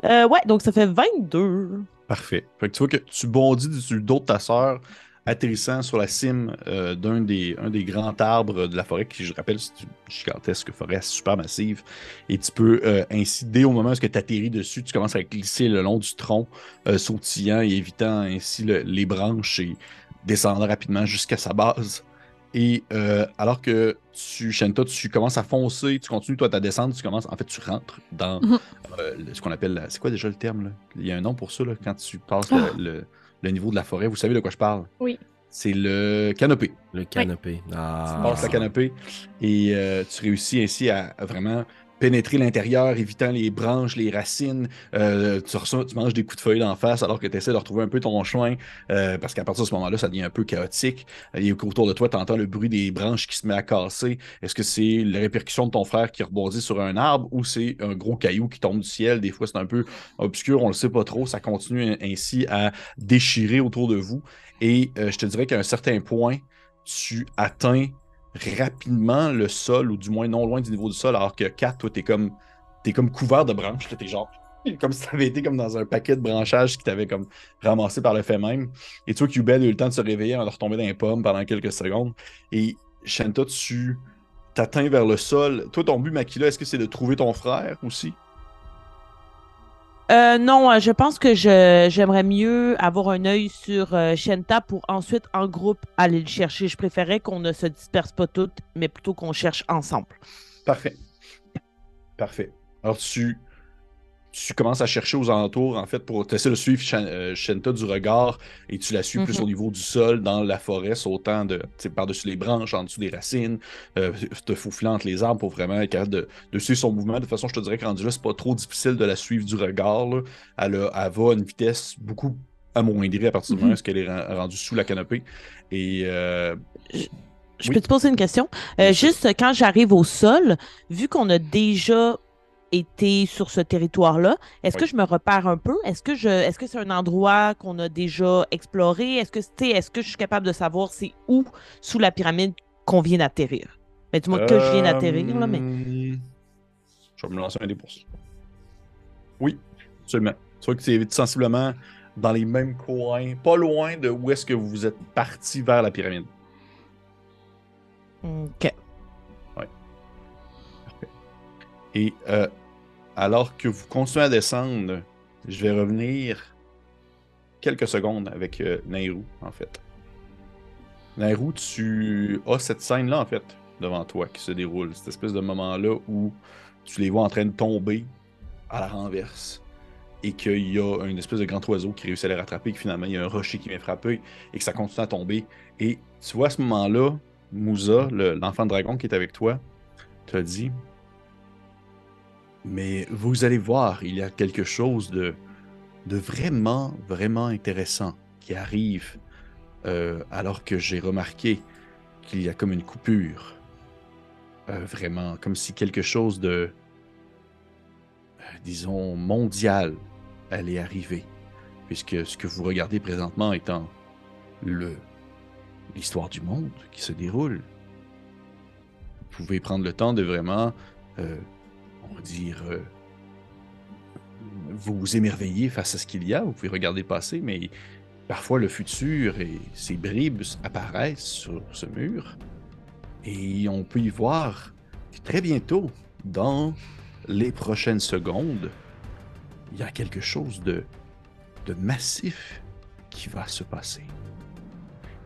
Speaker 6: Euh, ouais, donc ça fait 22.
Speaker 1: Parfait. Fait que tu vois que tu bondis du dos de ta sœur, atterrissant sur la cime euh, d'un des, grands arbres de la forêt, qui, je rappelle, c'est une gigantesque forêt super massive. Et tu peux euh, ainsi, dès au moment où tu atterris dessus, tu commences à glisser le long du tronc, euh, sautillant et évitant ainsi le- les branches et descendant rapidement jusqu'à sa base. Et euh, alors que tu, Shanta, tu commences à foncer, tu continues toi ta descente, tu commences, en fait, tu rentres dans
Speaker 3: Mhm.
Speaker 1: euh, ce qu'on appelle, la- c'est quoi déjà le terme là? Il y a un nom pour ça là, quand tu passes
Speaker 3: Ah.
Speaker 1: le, le- le niveau de la forêt. Vous savez de quoi je parle?
Speaker 3: Oui.
Speaker 1: C'est le canopé.
Speaker 5: Le canopé.
Speaker 1: Tu
Speaker 5: Ah.
Speaker 1: passes la canopée et euh, tu réussis ainsi à, à vraiment pénétrer l'intérieur, évitant les branches, les racines. Euh, tu, reçois- tu manges des coups de feuille d'en face alors que tu essaies de retrouver un peu ton chemin euh, parce qu'à partir de ce moment-là, ça devient un peu chaotique. Et autour de toi, tu entends le bruit des branches qui se met à casser. Est-ce que c'est la répercussion de ton frère qui rebondit sur un arbre ou c'est un gros caillou qui tombe du ciel? Des fois, c'est un peu obscur, on le sait pas trop. Ça continue ainsi à déchirer autour de vous. Et euh, je te dirais qu'à un certain point, tu atteins rapidement le sol, ou du moins non loin du niveau du sol, alors que 4, toi, t'es comme, t'es comme couvert de branches. T'es genre comme si t'avais été comme dans un paquet de branchages qui t'avait comme ramassé par le fait même. Et tu vois a eu le temps de se réveiller avant de retomber dans les pommes pendant quelques secondes. Et Shanta, tu t'atteins vers le sol. Toi, ton but, Makila, est-ce que c'est de trouver ton frère aussi?
Speaker 6: Euh, non, euh, je pense que j'aimerais mieux avoir un œil sur euh, Shenta pour ensuite, en groupe, aller le chercher. Je préférais qu'on ne se disperse pas toutes, mais plutôt qu'on cherche ensemble.
Speaker 1: Parfait. Parfait. Alors, tu, tu commences à chercher aux alentours, en fait, pour essayer de suivre euh, Shenta du regard et tu la suis plus
Speaker 6: Mhm.
Speaker 1: au niveau du sol, dans la forêt, sautant de, par-dessus les branches, en dessous des racines, euh, te faufilant entre les arbres pour vraiment être capable de, de suivre son mouvement. De toute façon, je te dirais que rendu là, c'est pas trop difficile de la suivre du regard. là. Elle, a- elle va à une vitesse beaucoup amoindrie à partir du moment
Speaker 3: Mhm.
Speaker 1: où elle est ren- rendue sous la canopée. Et euh,
Speaker 6: Je
Speaker 1: Oui.
Speaker 6: peux te poser une question? Euh, juste quand j'arrive au sol, vu qu'on a déjà été sur ce territoire-là, est-ce
Speaker 1: Oui.
Speaker 6: que je me repère un peu? Est-ce que je est-ce que c'est un endroit qu'on a déjà exploré? Est-ce que sais, est-ce que je suis capable de savoir c'est où sous la pyramide qu'on vient d'atterrir? Mais dis-moi que je viens d'atterrir, là, mais.
Speaker 1: Euh, Je vais me lancer un pour ça. Oui, absolument. Tu vois que c'est sensiblement dans les mêmes coins, pas loin de où est-ce que vous êtes parti vers la pyramide.
Speaker 6: OK.
Speaker 1: Et euh, alors que vous continuez à descendre, je vais revenir quelques secondes avec euh, Nairou, en fait. Nairou, tu as cette scène-là, en fait, devant toi qui se déroule. Cette espèce de moment-là où tu les vois en train de tomber à la renverse et qu'il y a une espèce de grand oiseau qui réussit à les rattraper, que finalement il y a un rocher qui vient frapper et que ça continue à tomber. Et tu vois à ce moment-là, Moussa, le- l'enfant de dragon qui est avec toi, te dit mais vous allez voir, il y a quelque chose de, vraiment, vraiment intéressant qui arrive euh, alors que j'ai remarqué qu'il y a comme une coupure. Euh, vraiment, comme si quelque chose de, disons, mondiale allait arriver. Puisque ce que vous regardez présentement étant le l'histoire du monde qui se déroule. Vous pouvez prendre le temps de vraiment, va dire, euh, vous émerveiller face à ce qu'il y a. Vous pouvez regarder le passé, mais parfois le futur et ses bribes apparaissent sur ce mur. Et on peut y voir très bientôt, dans les prochaines secondes, il y a quelque chose de, de massif qui va se passer.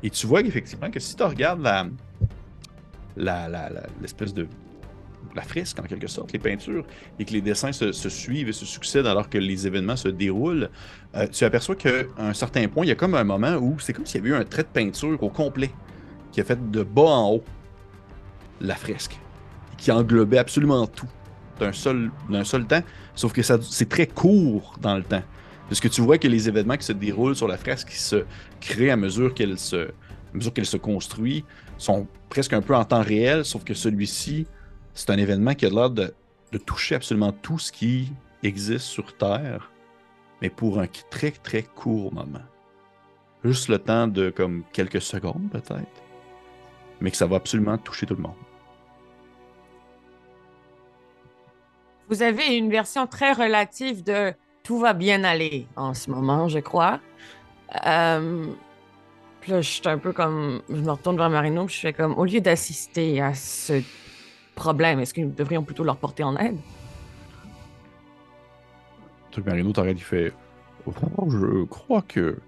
Speaker 1: Et tu vois effectivement que si tu regardes la- la- l'espèce de la fresque en quelque sorte, les peintures, et que les dessins se, suivent et se succèdent alors que les événements se déroulent, euh, tu aperçois qu'à un certain point, il y a comme un moment où c'est comme s'il y avait eu un trait de peinture au complet qui a fait de bas en haut la fresque, qui englobait absolument tout d'un seul, temps, sauf que ça, c'est très court dans le temps. Parce que tu vois que les événements qui se déroulent sur la fresque, qui se créent à mesure qu'elle se construit, sont presque un peu en temps réel, sauf que celui-ci, c'est un événement qui a l'air de, de toucher absolument tout ce qui existe sur Terre, mais pour un très très court moment. Juste le temps de comme quelques secondes peut-être, mais que ça va absolument toucher tout le monde.
Speaker 4: Vous avez une version très relative de tout va bien aller en ce moment, je crois. Euh, là, je suis un peu comme. Je me retourne vers Marino, je fais comme. Au lieu d'assister à ce problème, est-ce que nous devrions plutôt leur porter en aide?
Speaker 1: Truc Marino t'arrête, il fait Oh, Je crois que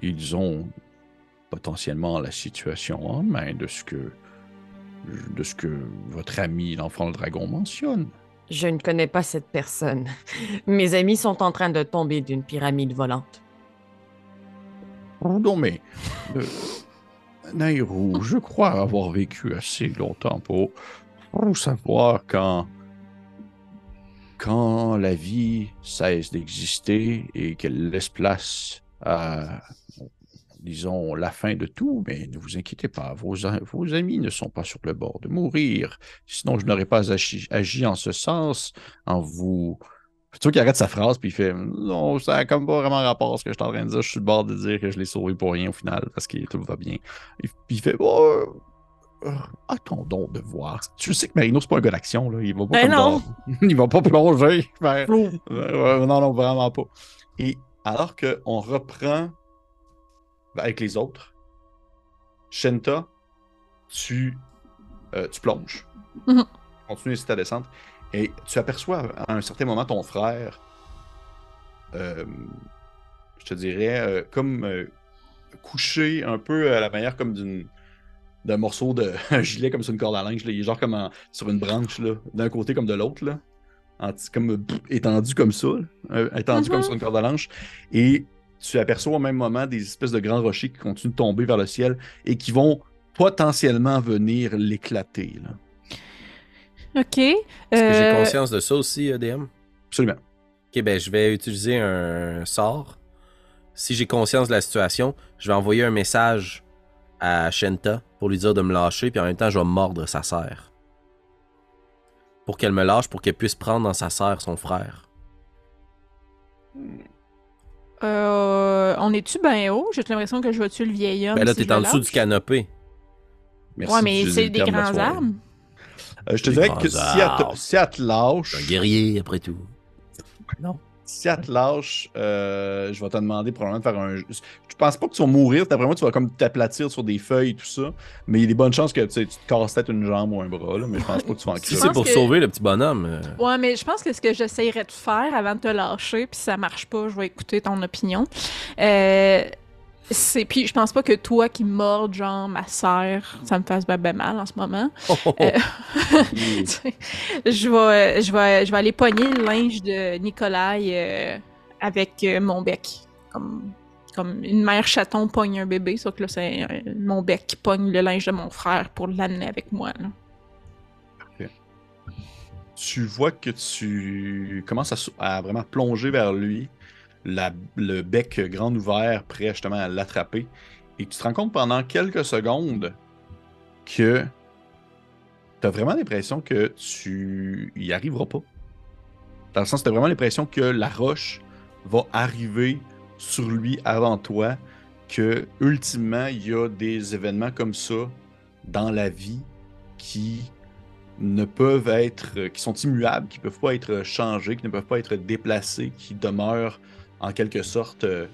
Speaker 1: ils ont potentiellement la situation en main de ce que de ce que votre ami l'enfant le dragon mentionne.
Speaker 4: Je ne connais pas cette personne. Mes amis sont en train de tomber d'une pyramide volante.
Speaker 1: Non, mais. Euh, Nairou, je crois avoir vécu assez longtemps pour, pour savoir quand. Quand la vie cesse d'exister et qu'elle laisse place à, disons, la fin de tout, mais ne vous inquiétez pas, vos, vos amis ne sont pas sur le bord de mourir. Sinon, je n'aurais pas agi, agi en ce sens en vous. Vois qu'il arrête sa phrase, puis il fait Non, ça n'a comme pas vraiment rapport à ce que je suis en train de dire. Je suis le bord de dire que je l'ai sauvé pour rien au final, parce que tout va bien. Et puis il fait Oh, attendons de voir. Tu sais que Marino, c'est pas un gars d'action, là. Il va pas
Speaker 4: Ben non.
Speaker 1: Il va pas plonger. vers- euh, euh, non, non, vraiment pas. Et alors qu'on reprend avec les autres, Shenta, tu, euh, tu plonges.
Speaker 3: Mhm.
Speaker 1: Continue ta descente. Et tu aperçois à un certain moment ton frère, euh, je te dirais, euh, comme euh, couché un peu à la manière comme d'une d'un morceau de un gilet comme sur une corde à linge. là. Il est genre comme en- sur une branche, là, d'un côté comme de l'autre. là. En- comme euh, pff, étendu comme ça, là. Euh, étendu comme
Speaker 3: Mhm.
Speaker 1: sur une corde à linge. Et tu aperçois au même moment des espèces de grands rochers qui continuent de tomber vers le ciel et qui vont potentiellement venir l'éclater. là.
Speaker 3: Ok.
Speaker 5: Est-ce que j'ai
Speaker 3: euh,
Speaker 5: conscience de ça aussi, euh, DM?
Speaker 1: Absolument.
Speaker 5: Ok, ben je vais utiliser un sort. Si j'ai conscience de la situation, je vais envoyer un message à Shenta pour lui dire de me lâcher, puis en même temps, je vais mordre sa sœur. Pour qu'elle me lâche, pour qu'elle puisse prendre dans sa sœur son frère.
Speaker 3: euh, on est-tu bien haut? J'ai l'impression que je vois tuer le vieil homme.
Speaker 5: Ben là,
Speaker 3: si je
Speaker 5: t'es en
Speaker 3: le
Speaker 5: dessous du canopé.
Speaker 1: Merci
Speaker 3: Ouais, mais c'est des
Speaker 1: soirée.
Speaker 3: arbres.
Speaker 1: Euh, je te dirais que si elle, te, si elle te lâche,
Speaker 5: Un guerrier, après tout.
Speaker 1: Si elle te lâche, euh, je vais te demander probablement de faire un. Je pense pas que tu vas mourir. D'après moi, tu vas comme t'aplatir sur des feuilles et tout ça. Mais il y a des bonnes chances que tu, sais, tu te casses peut-être une jambe ou un bras. Là, mais je pense pas que tu vas en
Speaker 5: Si c'est pour
Speaker 3: que-
Speaker 5: sauver le petit bonhomme. euh,
Speaker 3: Ouais, mais je pense que ce que j'essayerais de faire avant de te lâcher, puis si ça marche pas, je vais écouter ton opinion. Euh, c'est puis je pense pas que toi qui mordes genre ma sœur, ça me fasse ben, ben mal en ce moment.
Speaker 5: oh, oh, oh.
Speaker 3: Euh, je vais je vais je vais aller pogner le linge de Nikolai euh, avec euh, mon bec comme comme une mère chaton pogne un bébé, sauf que là c'est euh, mon bec qui pogne le linge de mon frère pour l'amener avec moi. là.
Speaker 1: tu vois que tu commences à vraiment plonger vers lui, le bec grand ouvert, prêt justement à l'attraper. Et tu te rends compte pendant quelques secondes que tu as vraiment l'impression que tu y arriveras pas. Dans le sens, tu as vraiment l'impression que la roche va arriver sur lui avant toi, que ultimement, il y a des événements comme ça dans la vie qui ne peuvent être, qui sont immuables, qui ne peuvent pas être changés, qui ne peuvent pas être déplacés, qui demeurent en quelque sorte euh,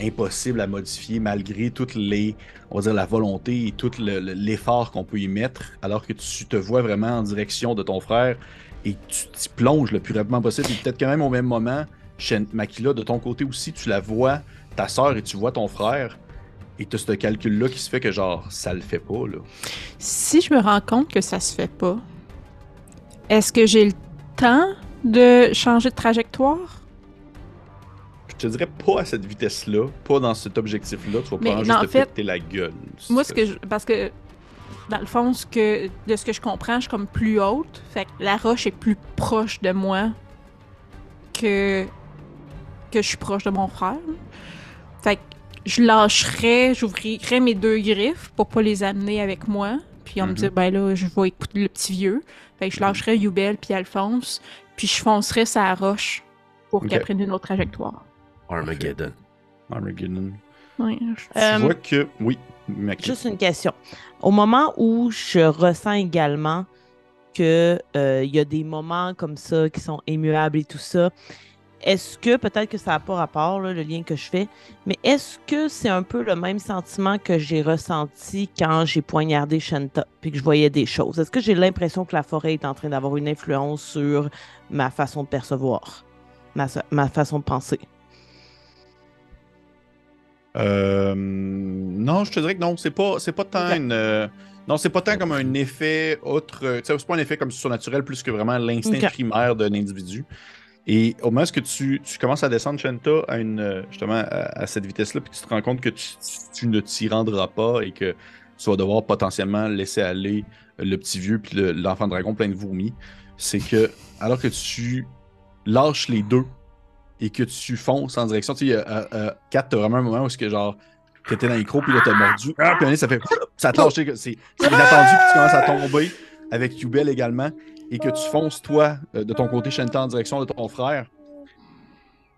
Speaker 1: impossibles à modifier malgré toutes les, on va dire, la volonté et tout le- le- l'effort qu'on peut y mettre, alors que tu te vois vraiment en direction de ton frère et tu t'y plonges le plus rapidement possible. Et peut-être quand même au même moment, chez Makila, de ton côté aussi, tu la vois, ta soeur, et tu vois ton frère. Et tu as ce calcul-là qui se fait que, genre, ça le fait pas, là.
Speaker 3: Si je me rends compte que ça se fait pas, est-ce que j'ai le temps de changer de trajectoire?
Speaker 1: Je te dirais pas à cette vitesse-là, pas dans cet objectif-là. Tu vas pas juste
Speaker 3: en
Speaker 1: te
Speaker 3: fait,
Speaker 1: péter la gueule.
Speaker 3: Moi, ce que je. Parce que, dans le fond, ce que, de ce que je comprends, je suis comme plus haute. Fait que la roche est plus proche de moi que. que je suis proche de mon frère. Fait que je lâcherais, j'ouvrirais mes deux griffes pour pas les amener avec moi. Puis on me
Speaker 1: Mhm.
Speaker 3: dit, ben là, je vais écouter le petit vieux. Fait que je lâcherais Yubel puis Alphonse. Puis je foncerais sa roche pour qu'elle prenne une autre trajectoire.
Speaker 5: Armageddon.
Speaker 1: Armageddon.
Speaker 3: Je-
Speaker 1: Tu
Speaker 6: Euh,
Speaker 1: vois que. Oui.
Speaker 6: Juste une question. Au moment où je ressens également que euh, il y a des moments comme ça qui sont immuables et tout ça, est-ce que peut-être que ça n'a pas rapport, là, le lien que je fais, mais est-ce que c'est un peu le même sentiment que j'ai ressenti quand j'ai poignardé Shanta puis que je voyais des choses? Est-ce que j'ai l'impression que la forêt est en train d'avoir une influence sur ma façon de percevoir, ma, ma façon de penser?
Speaker 1: Euh, non, je te dirais que non, c'est pas, c'est pas tant une. euh, non, c'est pas tant comme un effet autre. c'est pas un effet comme surnaturel plus que vraiment l'instinct primaire d'un individu. Et au moment où tu, tu commences à descendre Shanta à une, euh, justement à, à cette vitesse-là, puis tu te rends compte que tu, tu ne t'y rendras pas et que tu vas devoir potentiellement laisser aller le petit vieux puis le- l'enfant dragon plein de vomi, c'est que alors que tu lâches les deux et que tu fonces en direction, tu sais, euh, euh, Kat, t'as vraiment un moment où c'est que genre t'étais dans les crocs puis là t'as mordu, ah, ça fait ça c'est inattendu puis tu commences à tomber avec Yubel également et que tu fonces toi euh, de ton côté Shanta en direction de ton frère.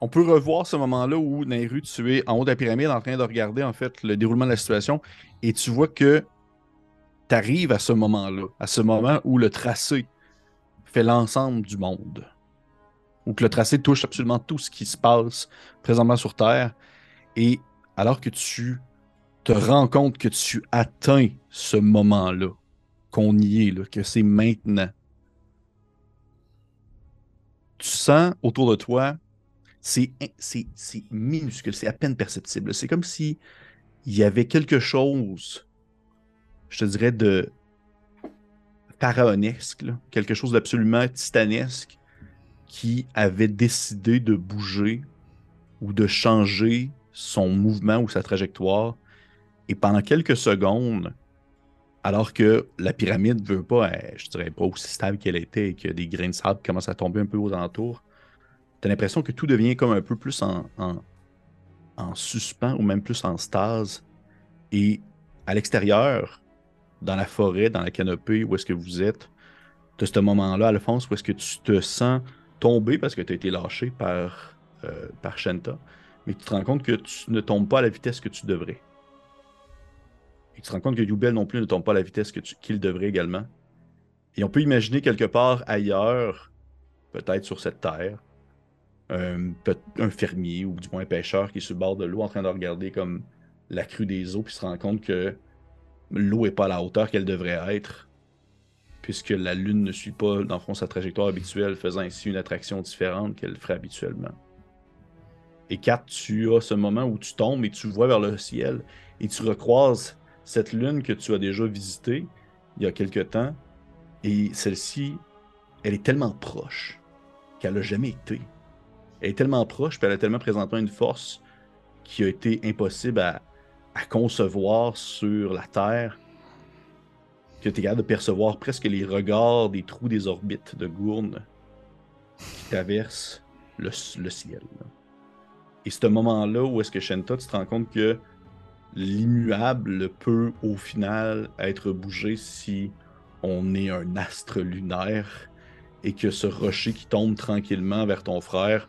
Speaker 1: On peut revoir ce moment-là où dans tu es en haut de la pyramide en train de regarder en fait le déroulement de la situation et tu vois que tu arrives à ce moment-là, à ce moment où le tracé fait l'ensemble du monde. Où que le tracé touche absolument tout ce qui se passe présentement sur Terre. Et alors que tu te rends compte que tu atteins ce moment-là, qu'on y est, que c'est maintenant, tu sens autour de toi, c'est minuscule, c'est à peine perceptible. C'est comme si il y avait quelque chose, je te dirais, de pharaonesque, quelque chose d'absolument titanesque qui avait décidé de bouger ou de changer son mouvement ou sa trajectoire. Et pendant quelques secondes, alors que la pyramide ne veut pas, euh, je dirais pas aussi stable qu'elle était et que des grains de sable commencent à tomber un peu aux alentours, tu as l'impression que tout devient comme un peu plus en, en, en suspens ou même plus en stase. Et à l'extérieur, dans la forêt, dans la canopée, où est-ce que vous êtes, de ce moment-là, Alphonse, où est-ce que tu te sens tomber parce que tu as été lâché par, euh, par Shanta, mais tu te rends compte que tu ne tombes pas à la vitesse que tu devrais. Et tu te rends compte que Yubel non plus ne tombe pas à la vitesse qu'il devrait également. Et on peut imaginer quelque part ailleurs, peut-être sur cette terre, un, un fermier ou du moins un pêcheur qui est sur le bord de l'eau en train de regarder comme la crue des eaux puis se rend compte que l'eau n'est pas à la hauteur qu'elle devrait être puisque la Lune ne suit pas, dans le fond, sa trajectoire habituelle, faisant ainsi une attraction différente qu'elle ferait habituellement. Et Kat, tu as ce moment où tu tombes et tu vois vers le ciel et tu recroises cette Lune que tu as déjà visitée il y a quelque temps. Et celle-ci, elle est tellement proche qu'elle n'a jamais été. Elle est tellement proche, puis elle a tellement présenté une force qui a été impossible à concevoir sur la Terre que tu es capable de percevoir presque les regards des trous des orbites de Gourne qui traversent le, ciel. Et ce moment-là où est-ce que Shenta, tu te rends compte que l'immuable peut au final être bougé si on est un astre lunaire et que ce rocher qui tombe tranquillement vers ton frère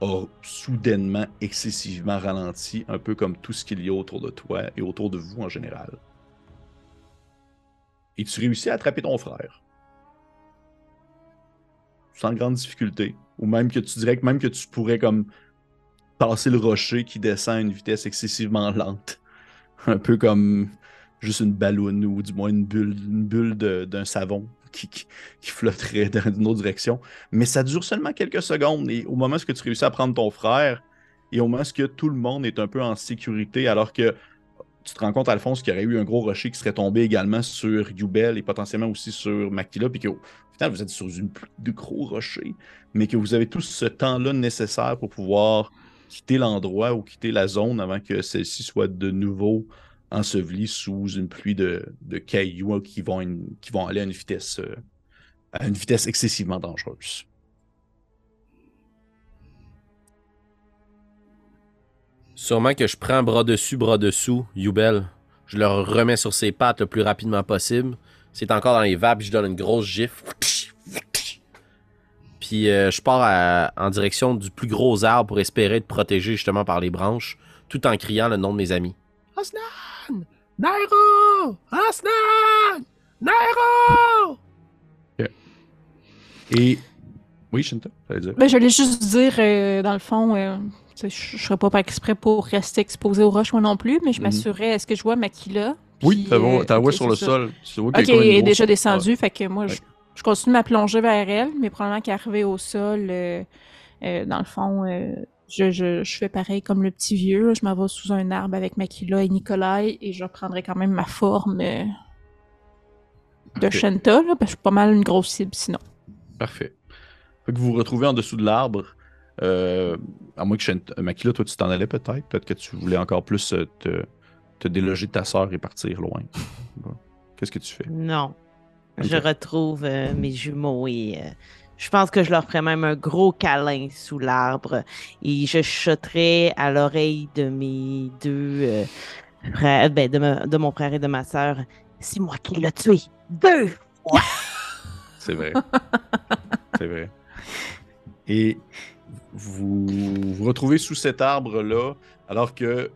Speaker 1: a soudainement excessivement ralenti, un peu comme tout ce qu'il y a autour de toi et autour de vous en général. Et tu réussis à attraper ton frère. Sans grande difficulté. Ou même que tu dirais que même que tu pourrais comme passer le rocher qui descend à une vitesse excessivement lente. Un peu comme juste une ballonne ou du moins une bulle, une bulle d'un savon qui, qui, flotterait dans une autre direction. Mais ça dure seulement quelques secondes. Et au moment où tu réussis à prendre ton frère, et au moment où tout le monde est un peu en sécurité, alors que tu te rends compte, Alphonse, qu'il y aurait eu un gros rocher qui serait tombé également sur Yubel et potentiellement aussi sur Makila, puis qu'au final, vous êtes sur une de gros rocher, mais que vous avez tout ce temps-là nécessaire pour pouvoir quitter l'endroit ou quitter la zone avant que celle-ci soit de nouveau ensevelie sous une pluie de, cailloux qui vont, qui vont aller à une vitesse, euh, à une vitesse excessivement dangereuse.
Speaker 5: Sûrement que je prends bras dessus, bras dessous, Yubel. Je le remets sur ses pattes le plus rapidement possible. C'est encore dans les vapes, je donne une grosse gifle. Puis euh, je pars en direction du plus gros arbre pour espérer être protégé justement par les branches, tout en criant le nom de mes amis. Asnan! Nairo! Asnan! Nairo!
Speaker 1: Et. Oui, Shinta, ça dire.
Speaker 3: Ben, j'allais juste dire, euh, dans le fond, euh, je ne serais pas exprès pour rester exposé aux roches, moi non plus, mais je mhm. m'assurais, est-ce que je vois Makila?
Speaker 1: Oui, tu la vois sur le sol.
Speaker 3: ok, elle est déjà descendue, fait que moi, je je continue ma plongée vers elle, mais probablement qu'arrivé au sol, euh, euh, dans le fond, euh, je, je, je, fais pareil comme le petit vieux. je m'en vais sous un arbre avec Makila et Nikolai et je reprendrai quand même ma forme de Shanta, parce que je suis pas mal une grosse cible sinon.
Speaker 1: Parfait. Fait que vous vous retrouvez en dessous de l'arbre. À moins que Shanta, Makila, toi, tu t'en allais peut-être. Peut-être que tu voulais encore plus te, te déloger de ta sœur et partir loin. Qu'est-ce que tu fais?
Speaker 6: Non. Je retrouve euh, mes jumeaux et euh, je pense que je leur ferai même un gros câlin sous l'arbre et je chuterai à l'oreille de mes deux euh, frères, ben, de, mon frère et de ma sœur. C'est moi qui l'ai tué deux fois.
Speaker 1: C'est vrai. C'est vrai. Et vous vous retrouvez sous cet arbre-là, alors que,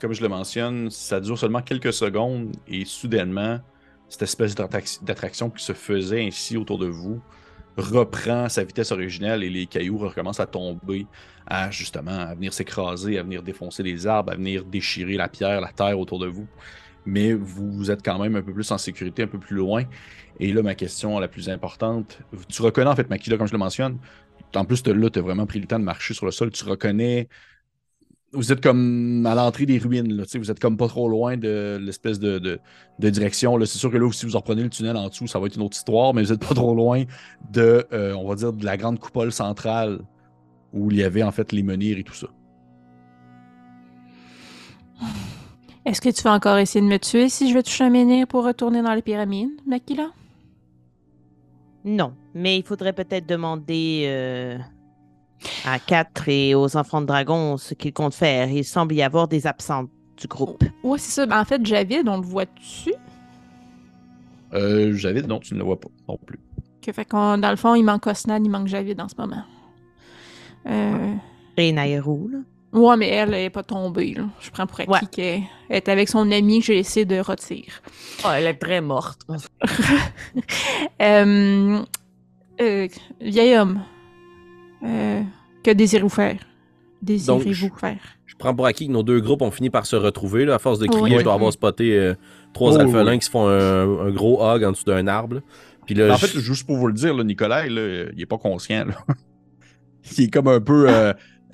Speaker 1: comme je le mentionne, ça dure seulement quelques secondes et soudainement, cette espèce d'attraction qui se faisait ainsi autour de vous reprend sa vitesse originelle et les cailloux recommencent à tomber, à justement à venir s'écraser, à venir défoncer les arbres, à venir déchirer la pierre, la terre autour de vous. Mais vous êtes quand même un peu plus en sécurité, un peu plus loin. Et là, ma question la plus importante, tu reconnais en fait Makila, comme je le mentionne. En plus, là, tu as vraiment pris le temps de marcher sur le sol. Tu reconnais vous êtes comme à l'entrée des ruines, là, vous êtes comme pas trop loin de l'espèce de, direction. C'est sûr que là, si vous en reprenez le tunnel en dessous, ça va être une autre histoire, mais vous êtes pas trop loin de, euh, on va dire, de la grande coupole centrale où il y avait en fait les menhirs et tout ça.
Speaker 3: Est-ce que tu vas encore essayer de me tuer si je vais toucher un menhir pour retourner dans les pyramides, Makila?
Speaker 6: Non, mais il faudrait peut-être demander euh, à quatre et aux enfants de dragon ce qu'ils comptent faire. Il semble y avoir des absents du groupe.
Speaker 3: Oui, c'est ça. Ben, en fait, Javid, on le voit-tu?
Speaker 1: Euh, Javid, non, tu ne le vois pas non plus.
Speaker 3: Que fait qu'on, dans le fond, il manque Osnan, il manque Javid en ce moment. Euh...
Speaker 6: Et Nairou, là.
Speaker 3: Ouais, mais elle est pas tombée. Là. Je prends pour acquis qu'elle est avec son ami que j'ai essayé de retirer.
Speaker 4: Oh, elle est très morte.
Speaker 3: euh, euh, vieil homme, euh, que désirez-vous faire? Désirez-vous faire?
Speaker 5: Je prends pour acquis que nos deux groupes ont fini par se retrouver. Là. À force de crier, je dois avoir spoté euh, trois alphelins qui se font un, gros hug en dessous d'un arbre.
Speaker 1: Puis là, en fait, juste pour vous le dire, là, Nicolas, là, il est pas conscient. il est comme un peu.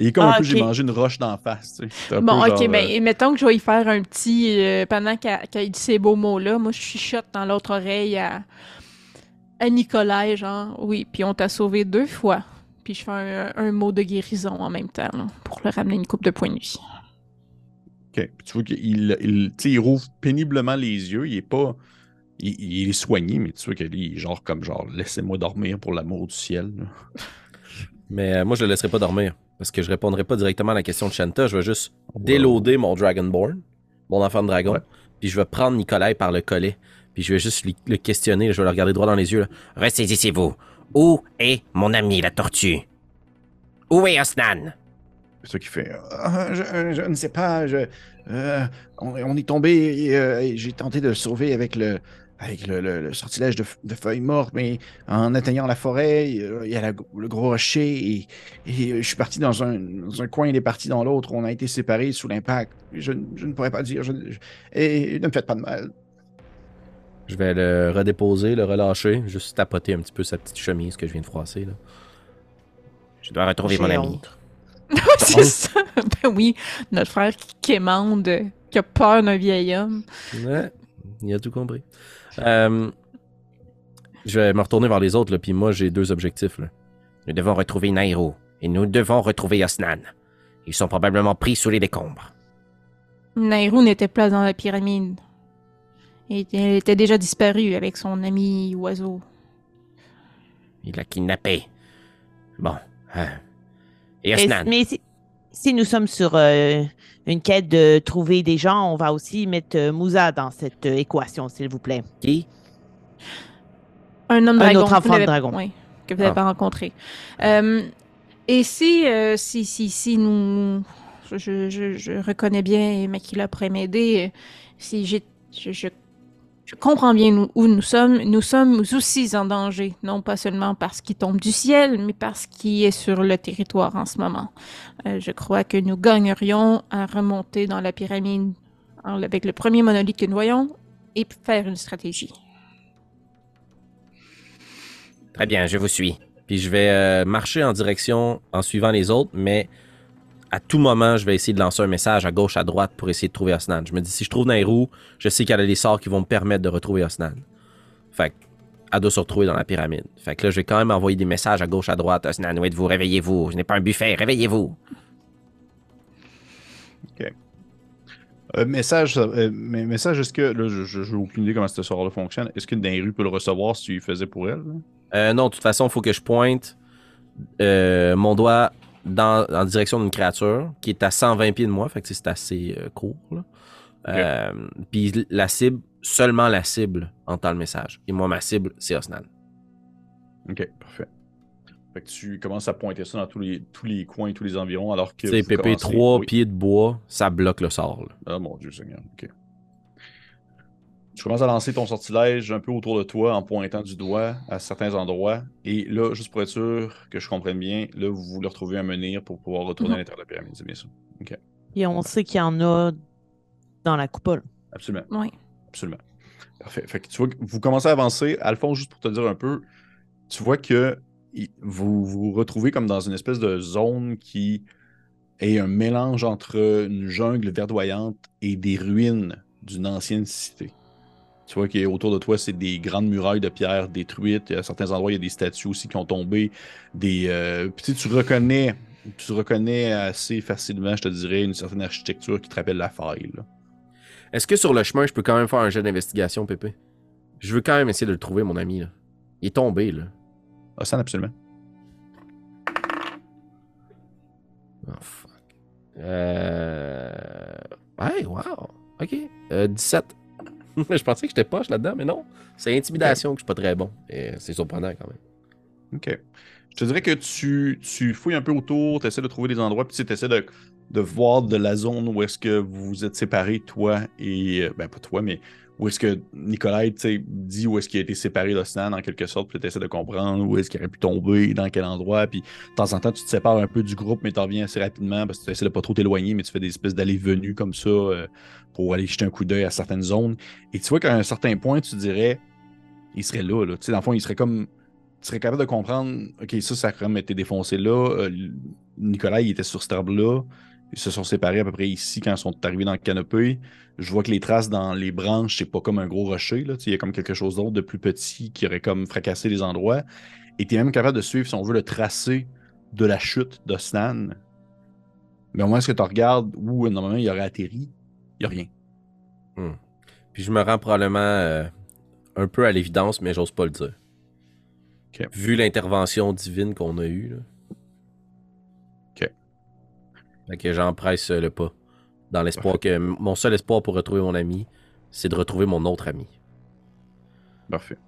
Speaker 1: Euh, il est comme un ah, peu, j'ai mangé une roche d'en face.
Speaker 3: Bon, ok, mais mettons que je vais y faire un petit. pendant qu'il dit ces beaux mots-là, moi, je chuchote dans l'autre oreille à, à Nicolas, genre, oui, puis on t'a sauvé deux fois puis je fais un, mot de guérison en même temps pour le ramener une coupe de points de vie.
Speaker 1: Ok. tu vois qu'il il, il, rouvre péniblement les yeux. Il est pas. Il, est soigné, mais tu vois qu'il est genre comme genre laissez-moi dormir pour l'amour du ciel.
Speaker 5: Mais euh, moi, je le laisserai pas dormir. Parce que je répondrai pas directement à la question de Shanta. Je vais juste déloader mon Dragonborn, mon enfant de dragon. Puis je vais prendre Nikolai par le collet. Puis je vais juste le questionner. Je vais le regarder droit dans les yeux. Restez ici, vous
Speaker 7: Où est mon ami la tortue? Où est Osnan?
Speaker 1: Ça qui fait. Ah, je, je ne sais pas. Je, euh, on, on est tombé et, euh, et j'ai tenté de le sauver avec le, avec le, le- le sortilège de, feuilles mortes, mais en atteignant la forêt, il y a- il y a la- le gros rocher et, et je suis parti dans un, dans un coin, il est parti dans l'autre. On a été séparés sous l'impact. Je, ne- je ne pourrais pas dire. je ne- je- et ne me faites pas de mal.
Speaker 5: Je vais le redéposer, le relâcher, juste tapoter un petit peu sa petite chemise que je viens de froisser. Là.
Speaker 7: Je dois retrouver mon ami.
Speaker 3: c'est ça. Ben oui, notre frère qui quémande, euh, qui a peur d'un vieil homme.
Speaker 5: Ouais, il a tout compris. Euh, je vais me retourner vers les autres, là, puis moi, j'ai deux objectifs. Là.
Speaker 7: Nous devons retrouver Nairo et nous devons retrouver Osnan. Ils sont probablement pris sous les décombres.
Speaker 3: Nairou n'était pas dans la pyramide. Et Elle était déjà disparue avec son ami oiseau.
Speaker 7: Il l'a kidnappé. Bon. euh, Et
Speaker 6: Mais,
Speaker 7: Osnan?
Speaker 6: mais si, si nous sommes sur euh, une quête de trouver des gens, on va aussi mettre euh, Moussa dans cette euh, équation, s'il vous plaît.
Speaker 7: Qui?
Speaker 3: Un homme
Speaker 6: Un
Speaker 3: dragon.
Speaker 6: autre enfant de dragon.
Speaker 3: oui, que vous n'avez
Speaker 5: Ah.
Speaker 3: pas rencontré. Euh, et si, euh, si, si, si nous. Je, je, je reconnais bien Makila pourrait m'aider. Si j'ai. Je, je, je comprends bien où nous sommes. Nous sommes aussi en danger. Non pas seulement parce qu'il tombe du ciel, mais parce qu'il est sur le territoire en ce moment. Euh, je crois que nous gagnerions à remonter dans la pyramide avec le premier monolithe que nous voyons et faire une stratégie.
Speaker 7: Très bien, je vous suis.
Speaker 5: Puis je vais euh, marcher en direction en suivant les autres, mais à tout moment, je vais essayer de lancer un message à gauche, à droite pour essayer de trouver Osnan. Je me dis, si je trouve Nairou, je sais qu'elle a des sorts qui vont me permettre de retrouver Osnan. Fait que, elle doit se retrouver dans la pyramide. Fait que là, je vais quand même envoyer des messages à gauche, à droite.
Speaker 7: Osnan, où êtes-vous? Réveillez-vous. Ce n'est pas un buffet. Réveillez-vous.
Speaker 1: Euh, message, euh, message, est-ce que. Là, je n'ai aucune idée comment ce sort-là fonctionne. Est-ce que Dainru peut le recevoir si tu le faisais pour elle?
Speaker 5: Euh, non, de toute façon, il faut que je pointe mon doigt dans, en direction d'une créature qui est à 120 pieds de moi. Fait que c'est assez euh, court. là. Euh, Puis la cible, seulement la cible entend le message. Et moi, ma cible, c'est Osnan.
Speaker 1: Ok, parfait. Fait que tu commences à pointer ça dans tous les, tous les coins, tous les environs, alors que.
Speaker 5: C'est
Speaker 1: vous
Speaker 5: PP
Speaker 1: commencez-
Speaker 5: 3
Speaker 1: oui.
Speaker 5: pieds de bois, ça bloque le sort.
Speaker 1: Ah mon dieu Seigneur, ok. Tu commences à lancer ton sortilège un peu autour de toi en pointant du doigt à certains endroits. Et là, juste pour être sûr que je comprenne bien, là, vous voulez retrouver un menhir pour pouvoir retourner à
Speaker 3: Mhm.
Speaker 1: l'intérieur de la pyramide, c'est bien ça?
Speaker 6: Et on sait qu'il y en a dans la coupole.
Speaker 1: Absolument.
Speaker 3: Oui.
Speaker 1: Absolument. Parfait. Fait que tu vois que vous commencez à avancer. Alphonse, juste pour te dire un peu, tu vois que vous vous retrouvez comme dans une espèce de zone qui est un mélange entre une jungle verdoyante et des ruines d'une ancienne cité. Tu vois qu'autour de toi, c'est des grandes murailles de pierre détruites. À certains endroits, il y a des statues aussi qui ont tombé. Des, euh, puis tu sais, tu reconnais, tu reconnais assez facilement, je te dirais, une certaine architecture qui te rappelle la faille.
Speaker 5: Est-ce que sur le chemin, je peux quand même faire un jet d'investigation, Pépé? Je veux quand même essayer de le trouver, mon ami. Là. Il est tombé, là.
Speaker 1: Ah, ça, absolument.
Speaker 5: Oh, fuck. Euh... Ouais, wow. OK. Euh, 17. je pensais que j'étais poche là-dedans, mais non. C'est intimidation que je suis pas très bon. Et c'est surprenant quand même.
Speaker 1: OK. Je te dirais que tu, tu fouilles un peu autour, tu essaies de trouver des endroits, puis tu essaies de, de voir de la zone où est-ce que vous vous êtes séparés, toi et. euh, Ben, pas toi, mais où est-ce que sais, dit où est-ce qu'il a été séparé d'Osnan en quelque sorte, puis tu essaies de comprendre où est-ce qu'il aurait pu tomber, dans quel endroit, puis de temps en temps, tu te sépares un peu du groupe, mais tu reviens assez rapidement parce que tu essaies de pas trop t'éloigner, mais tu fais des espèces d'allées-venues comme ça euh, pour aller jeter un coup d'œil à certaines zones. Et tu vois qu'à un certain point, tu dirais, il serait là, là. Tu sais, dans le fond, il serait comme tu serais capable de comprendre, OK, ça, ça a quand même été défoncé là. Euh, Nicolas, il était sur cet arbre-là. Ils se sont séparés à peu près ici quand ils sont arrivés dans le canopé. Je vois que les traces dans les branches, c'est pas comme un gros rocher. Là. Il y a comme quelque chose d'autre de plus petit qui aurait comme fracassé les endroits. Et tu es même capable de suivre, si on veut, le tracé de la chute d'Osnan. Mais au moins, est-ce que tu regardes où normalement il aurait atterri? Il n'y a rien.
Speaker 5: Puis je me rends probablement euh, un peu à l'évidence, mais j'ose pas le dire. Vu l'intervention divine qu'on a eue. Là.
Speaker 1: Ok.
Speaker 5: Fait que j'empresse le pas. Dans l'espoir que mon seul espoir pour retrouver mon ami, c'est de retrouver mon autre ami.
Speaker 1: Parfait.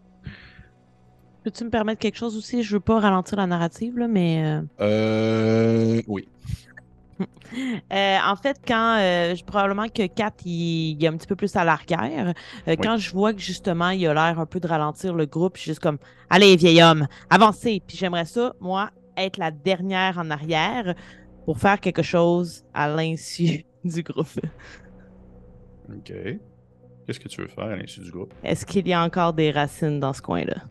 Speaker 6: Peux-tu me permettre quelque chose aussi? Je veux pas ralentir la narrative, là, mais. euh,
Speaker 1: Euh. Oui.
Speaker 6: Euh, en fait, quand euh, je- probablement que Kat il, il est un petit peu plus à l'arrière, euh, quand je vois que justement il a l'air un peu de ralentir le groupe, je suis juste comme Allez, vieil homme, avancez. Puis j'aimerais ça, moi, être la dernière en arrière pour faire quelque chose à l'insu du groupe.
Speaker 1: OK. Qu'est-ce que tu veux faire à l'insu du groupe?
Speaker 6: Est-ce qu'il y a encore des racines dans ce coin-là?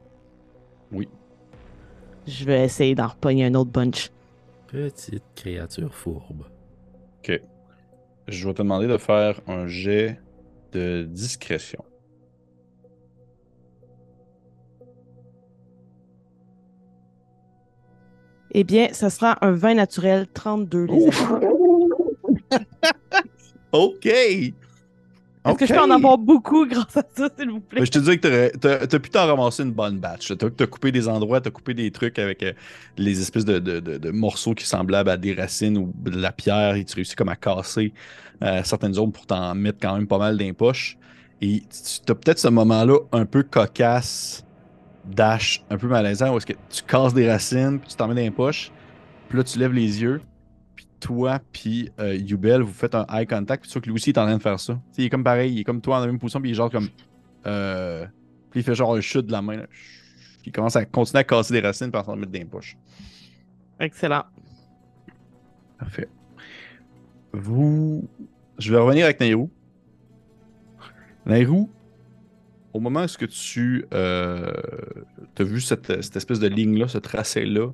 Speaker 1: Oui.
Speaker 6: Je vais essayer d'en repogner un autre bunch.
Speaker 5: Petite créature fourbe.
Speaker 1: OK. Je vais te demander de faire un jet de discrétion.
Speaker 6: Eh bien, ça sera un vin naturel 32, les amis.
Speaker 1: OK!
Speaker 6: Est-ce que je peux en avoir beaucoup grâce à ça, s'il vous plaît?
Speaker 1: Mais je te dis que t'as t'as pu t'en ramasser une bonne batch. T'as as coupé des endroits, t'as coupé des trucs avec euh, les espèces de, de- de- de morceaux qui semblaient à des racines ou de la pierre et tu réussis comme à casser euh, certaines zones pour t'en mettre quand même pas mal dans les poches. Et tu as peut-être ce moment-là un peu cocasse, dash, un peu malaisant où est-ce que tu casses des racines puis tu t'en mets dans les poches. Puis là, tu lèves les yeux. Puis toi, puis euh, Yubel, vous faites un eye contact. Puis tu vois que lui aussi est en train de faire ça. Tu sais, il est comme pareil, il est comme toi en la même position. Puis il est genre comme. Euh, puis il fait genre un chute de la main. là. Puis il commence à continuer à casser des racines pour s'en mettre dans les poches.
Speaker 6: Excellent.
Speaker 1: Parfait. Vous. Je vais revenir avec Nairou. Nairou, au moment où est-ce que tu euh, as vu cette, espèce de ligne-là, ce tracé-là,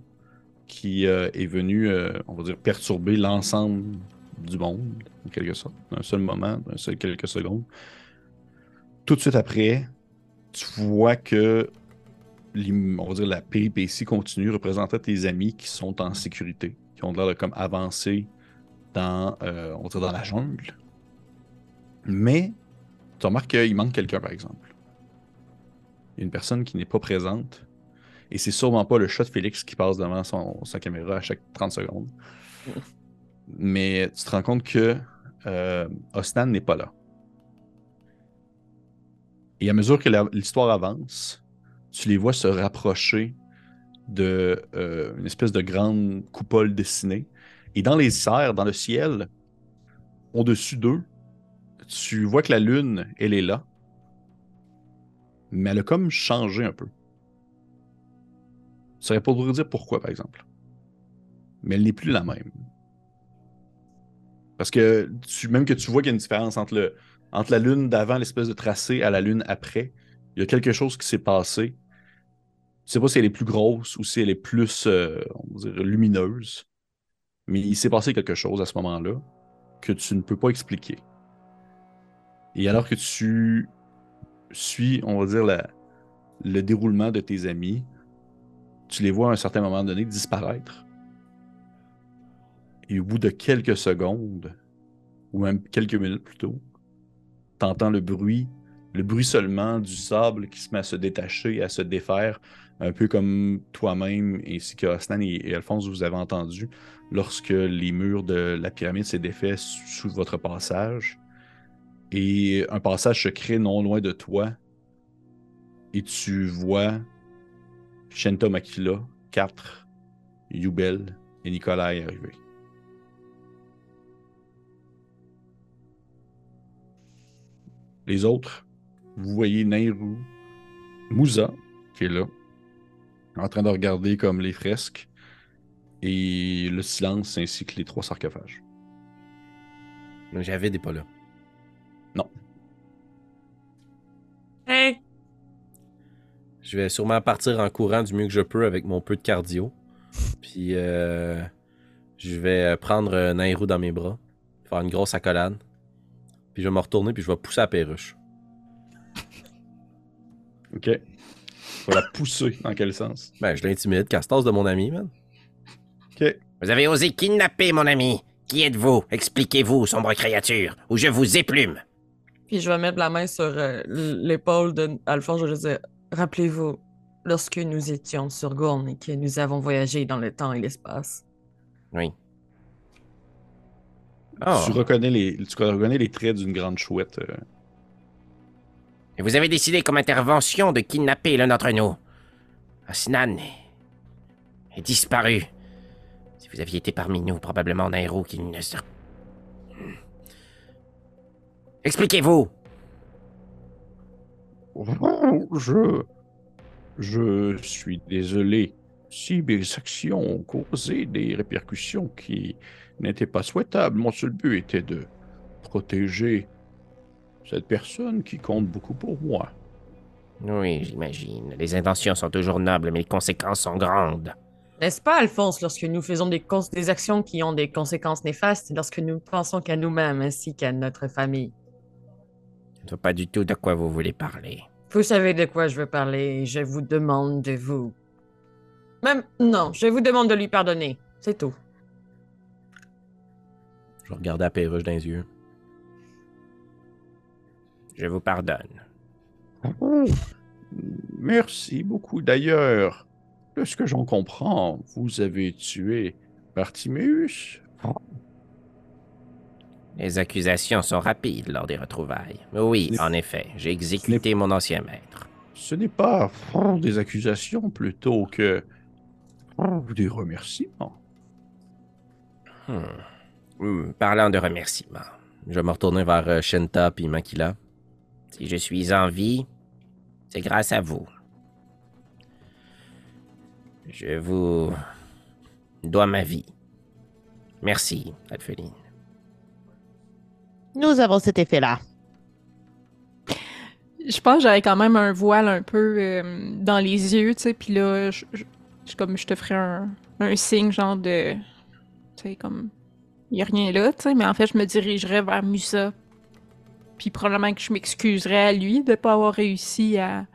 Speaker 1: qui euh, est venu, euh, on va dire, perturber l'ensemble du monde, en quelque sorte, d'un seul moment, d'un seul quelques secondes. Tout de suite après, tu vois que on va dire la péripétie continue, représentait tes amis qui sont en sécurité, qui ont l'air de comme avancer dans, dans la jungle. Mais tu remarques qu'il manque quelqu'un, par exemple. Il y a une personne qui n'est pas présente. Et c'est sûrement pas le chat de Félix qui passe devant son, sa caméra à chaque 30 secondes. Mais tu te rends compte que euh, Osnan n'est pas là. Et à mesure que l'histoire avance, tu les vois se rapprocher de euh, une espèce de grande coupole dessinée. Et dans les airs, dans le ciel, au-dessus d'eux, tu vois que la lune, elle est là. Mais elle a comme changé un peu. Tu saurais pas vous dire pourquoi, par exemple. Mais elle n'est plus la même. Parce que même que tu vois qu'il y a une différence entre, la lune d'avant, l'espèce de tracé, à la lune après, il y a quelque chose qui s'est passé. Tu sais pas si elle est plus grosse ou si elle est plus euh, lumineuse. Mais il s'est passé quelque chose à ce moment-là que tu ne peux pas expliquer. Et alors que tu suis, on va dire, le déroulement de tes amis, tu les vois à un certain moment donné disparaître. Et au bout de quelques secondes, ou même quelques minutes plus tôt, t'entends le bruit, le bruit seulement du sable qui se met à se détacher, à se défaire, un peu comme toi-même ainsi que et, et Alphonse vous avez entendu lorsque les murs de la pyramide s'est défait sous sous votre passage. Et un passage se crée non loin de toi. Et tu vois Shenta Makila, 4, Yubel et Nikolai arriver. Les autres, vous voyez Nairu, Mouza, qui est là, en train de regarder comme les fresques, et le silence ainsi que les trois sarcophages.
Speaker 5: Javid n'est pas là.
Speaker 4: Hey!
Speaker 5: Je vais sûrement partir en courant du mieux que je peux avec mon peu de cardio. Puis euh, je vais prendre Nairou dans mes bras, faire une grosse accolade. Puis je vais me retourner puis je vais pousser la perruche.
Speaker 1: Ok. Vas la pousser dans quel sens?
Speaker 5: Ben, je l'intimide, Castas de mon ami, man.
Speaker 1: Ok.
Speaker 7: Vous avez osé kidnapper mon ami. Qui êtes-vous? Expliquez-vous, sombre créature, ou je vous éplume.
Speaker 4: Puis je vais mettre la main sur euh, l'épaule de Alphonse. Je vais lui dire Rappelez-vous, lorsque nous étions sur Gourne et que nous avons voyagé dans le temps et l'espace.
Speaker 7: Oui.
Speaker 5: Ah.
Speaker 1: Tu, reconnais les, tu reconnais les traits d'une grande chouette. euh,
Speaker 7: Et vous avez décidé comme intervention de kidnapper l'un d'entre nous. Asnan est disparu. Si vous aviez été parmi nous, probablement Nairo qui ne se... Expliquez-vous
Speaker 1: Je. Je suis désolé si mes actions ont causé des répercussions qui n'étaient pas souhaitables. Mon seul but était de protéger cette personne qui compte beaucoup pour moi.
Speaker 7: Oui, j'imagine. Les intentions sont toujours nobles, mais les conséquences sont grandes.
Speaker 4: N'est-ce pas, Alphonse, lorsque nous faisons des, cons- des actions qui ont des conséquences néfastes, lorsque nous pensons qu'à nous-mêmes ainsi qu'à notre famille?
Speaker 7: Je ne vois pas du tout de quoi vous voulez parler.
Speaker 4: Vous savez de quoi je veux parler. Je vous demande de vous. Même, non, je vous demande de lui pardonner. C'est tout.
Speaker 5: Je regardais la perruche dans les yeux.
Speaker 7: Je vous pardonne.
Speaker 1: Oh, merci beaucoup. D'ailleurs, de ce que j'en comprends, vous avez tué Bartiméus.
Speaker 7: Les accusations sont rapides lors des retrouvailles. Oui, en effet, j'ai exécuté mon ancien maître.
Speaker 1: Ce n'est pas oh, des accusations plutôt que oh, des remerciements.
Speaker 7: Hmm. Hmm, Parlant de remerciements,
Speaker 5: Je vais me retourner vers euh, Shenta puis Makila.
Speaker 7: si je suis en vie, c'est grâce à vous. Je vous dois ma vie. Merci, Alpheline.
Speaker 6: Nous avons cet effet-là.
Speaker 3: Je pense que j'avais quand même un voile un peu euh, dans les yeux, tu sais, puis là, je, je- comme je te ferais un, un signe genre de, tu sais, comme, il y a rien là, tu sais, mais en fait, je me dirigerais vers Musa, puis probablement que je m'excuserais à lui de pas avoir réussi à,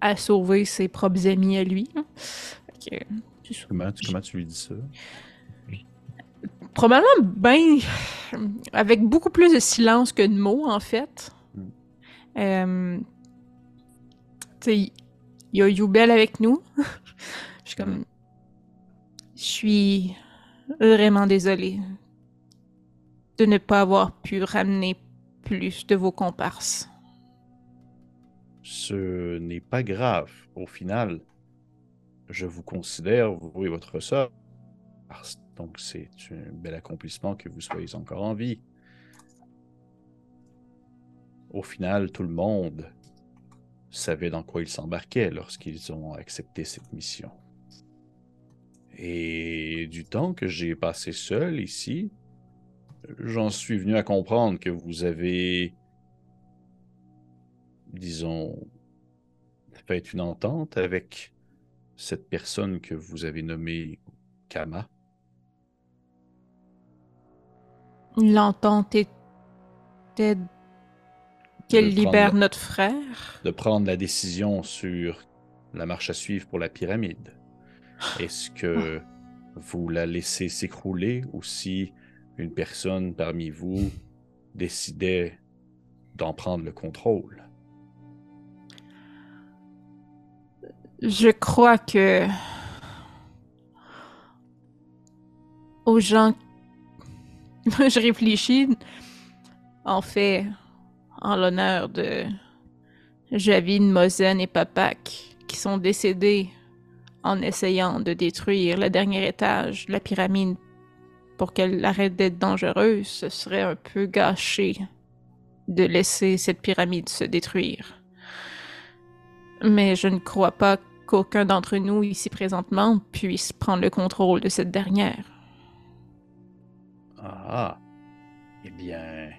Speaker 3: à sauver ses propres amis à lui. hein. Fait que.
Speaker 1: Comment, tu- comment tu lui dis ça?
Speaker 3: Probablement ben avec beaucoup plus de silence que de mots en fait.
Speaker 1: Mm.
Speaker 3: Euh, il y a Youbel avec nous. Je suis comme je suis vraiment désolée de ne pas avoir pu ramener plus de vos comparses.
Speaker 1: Ce n'est pas grave. Au final, je vous considère, vous et votre sœur. Donc, c'est un bel accomplissement que vous soyez encore en vie. Au final, tout le monde savait dans quoi ils s'embarquaient lorsqu'ils ont accepté cette mission. Et du temps que j'ai passé seul ici, j'en suis venu à comprendre que vous avez, disons, fait une entente avec cette personne que vous avez nommée Kama.
Speaker 3: L'entente était qu'elle
Speaker 1: prendre-
Speaker 3: libère notre frère?
Speaker 1: de prendre la décision sur la marche à suivre pour la pyramide. Est-ce que vous la laissez s'écrouler ou si une personne parmi vous décidait d'en prendre le contrôle?
Speaker 3: Je crois que aux gens, je réfléchis, en fait, en l'honneur de Javine, Mosen et Papak, qui sont décédés en essayant de détruire le dernier étage de la pyramide pour qu'elle arrête d'être dangereuse, ce serait un peu gâché de laisser cette pyramide se détruire. Mais je ne crois pas qu'aucun d'entre nous ici présentement puisse prendre le contrôle de cette dernière.
Speaker 1: Ah, eh bien,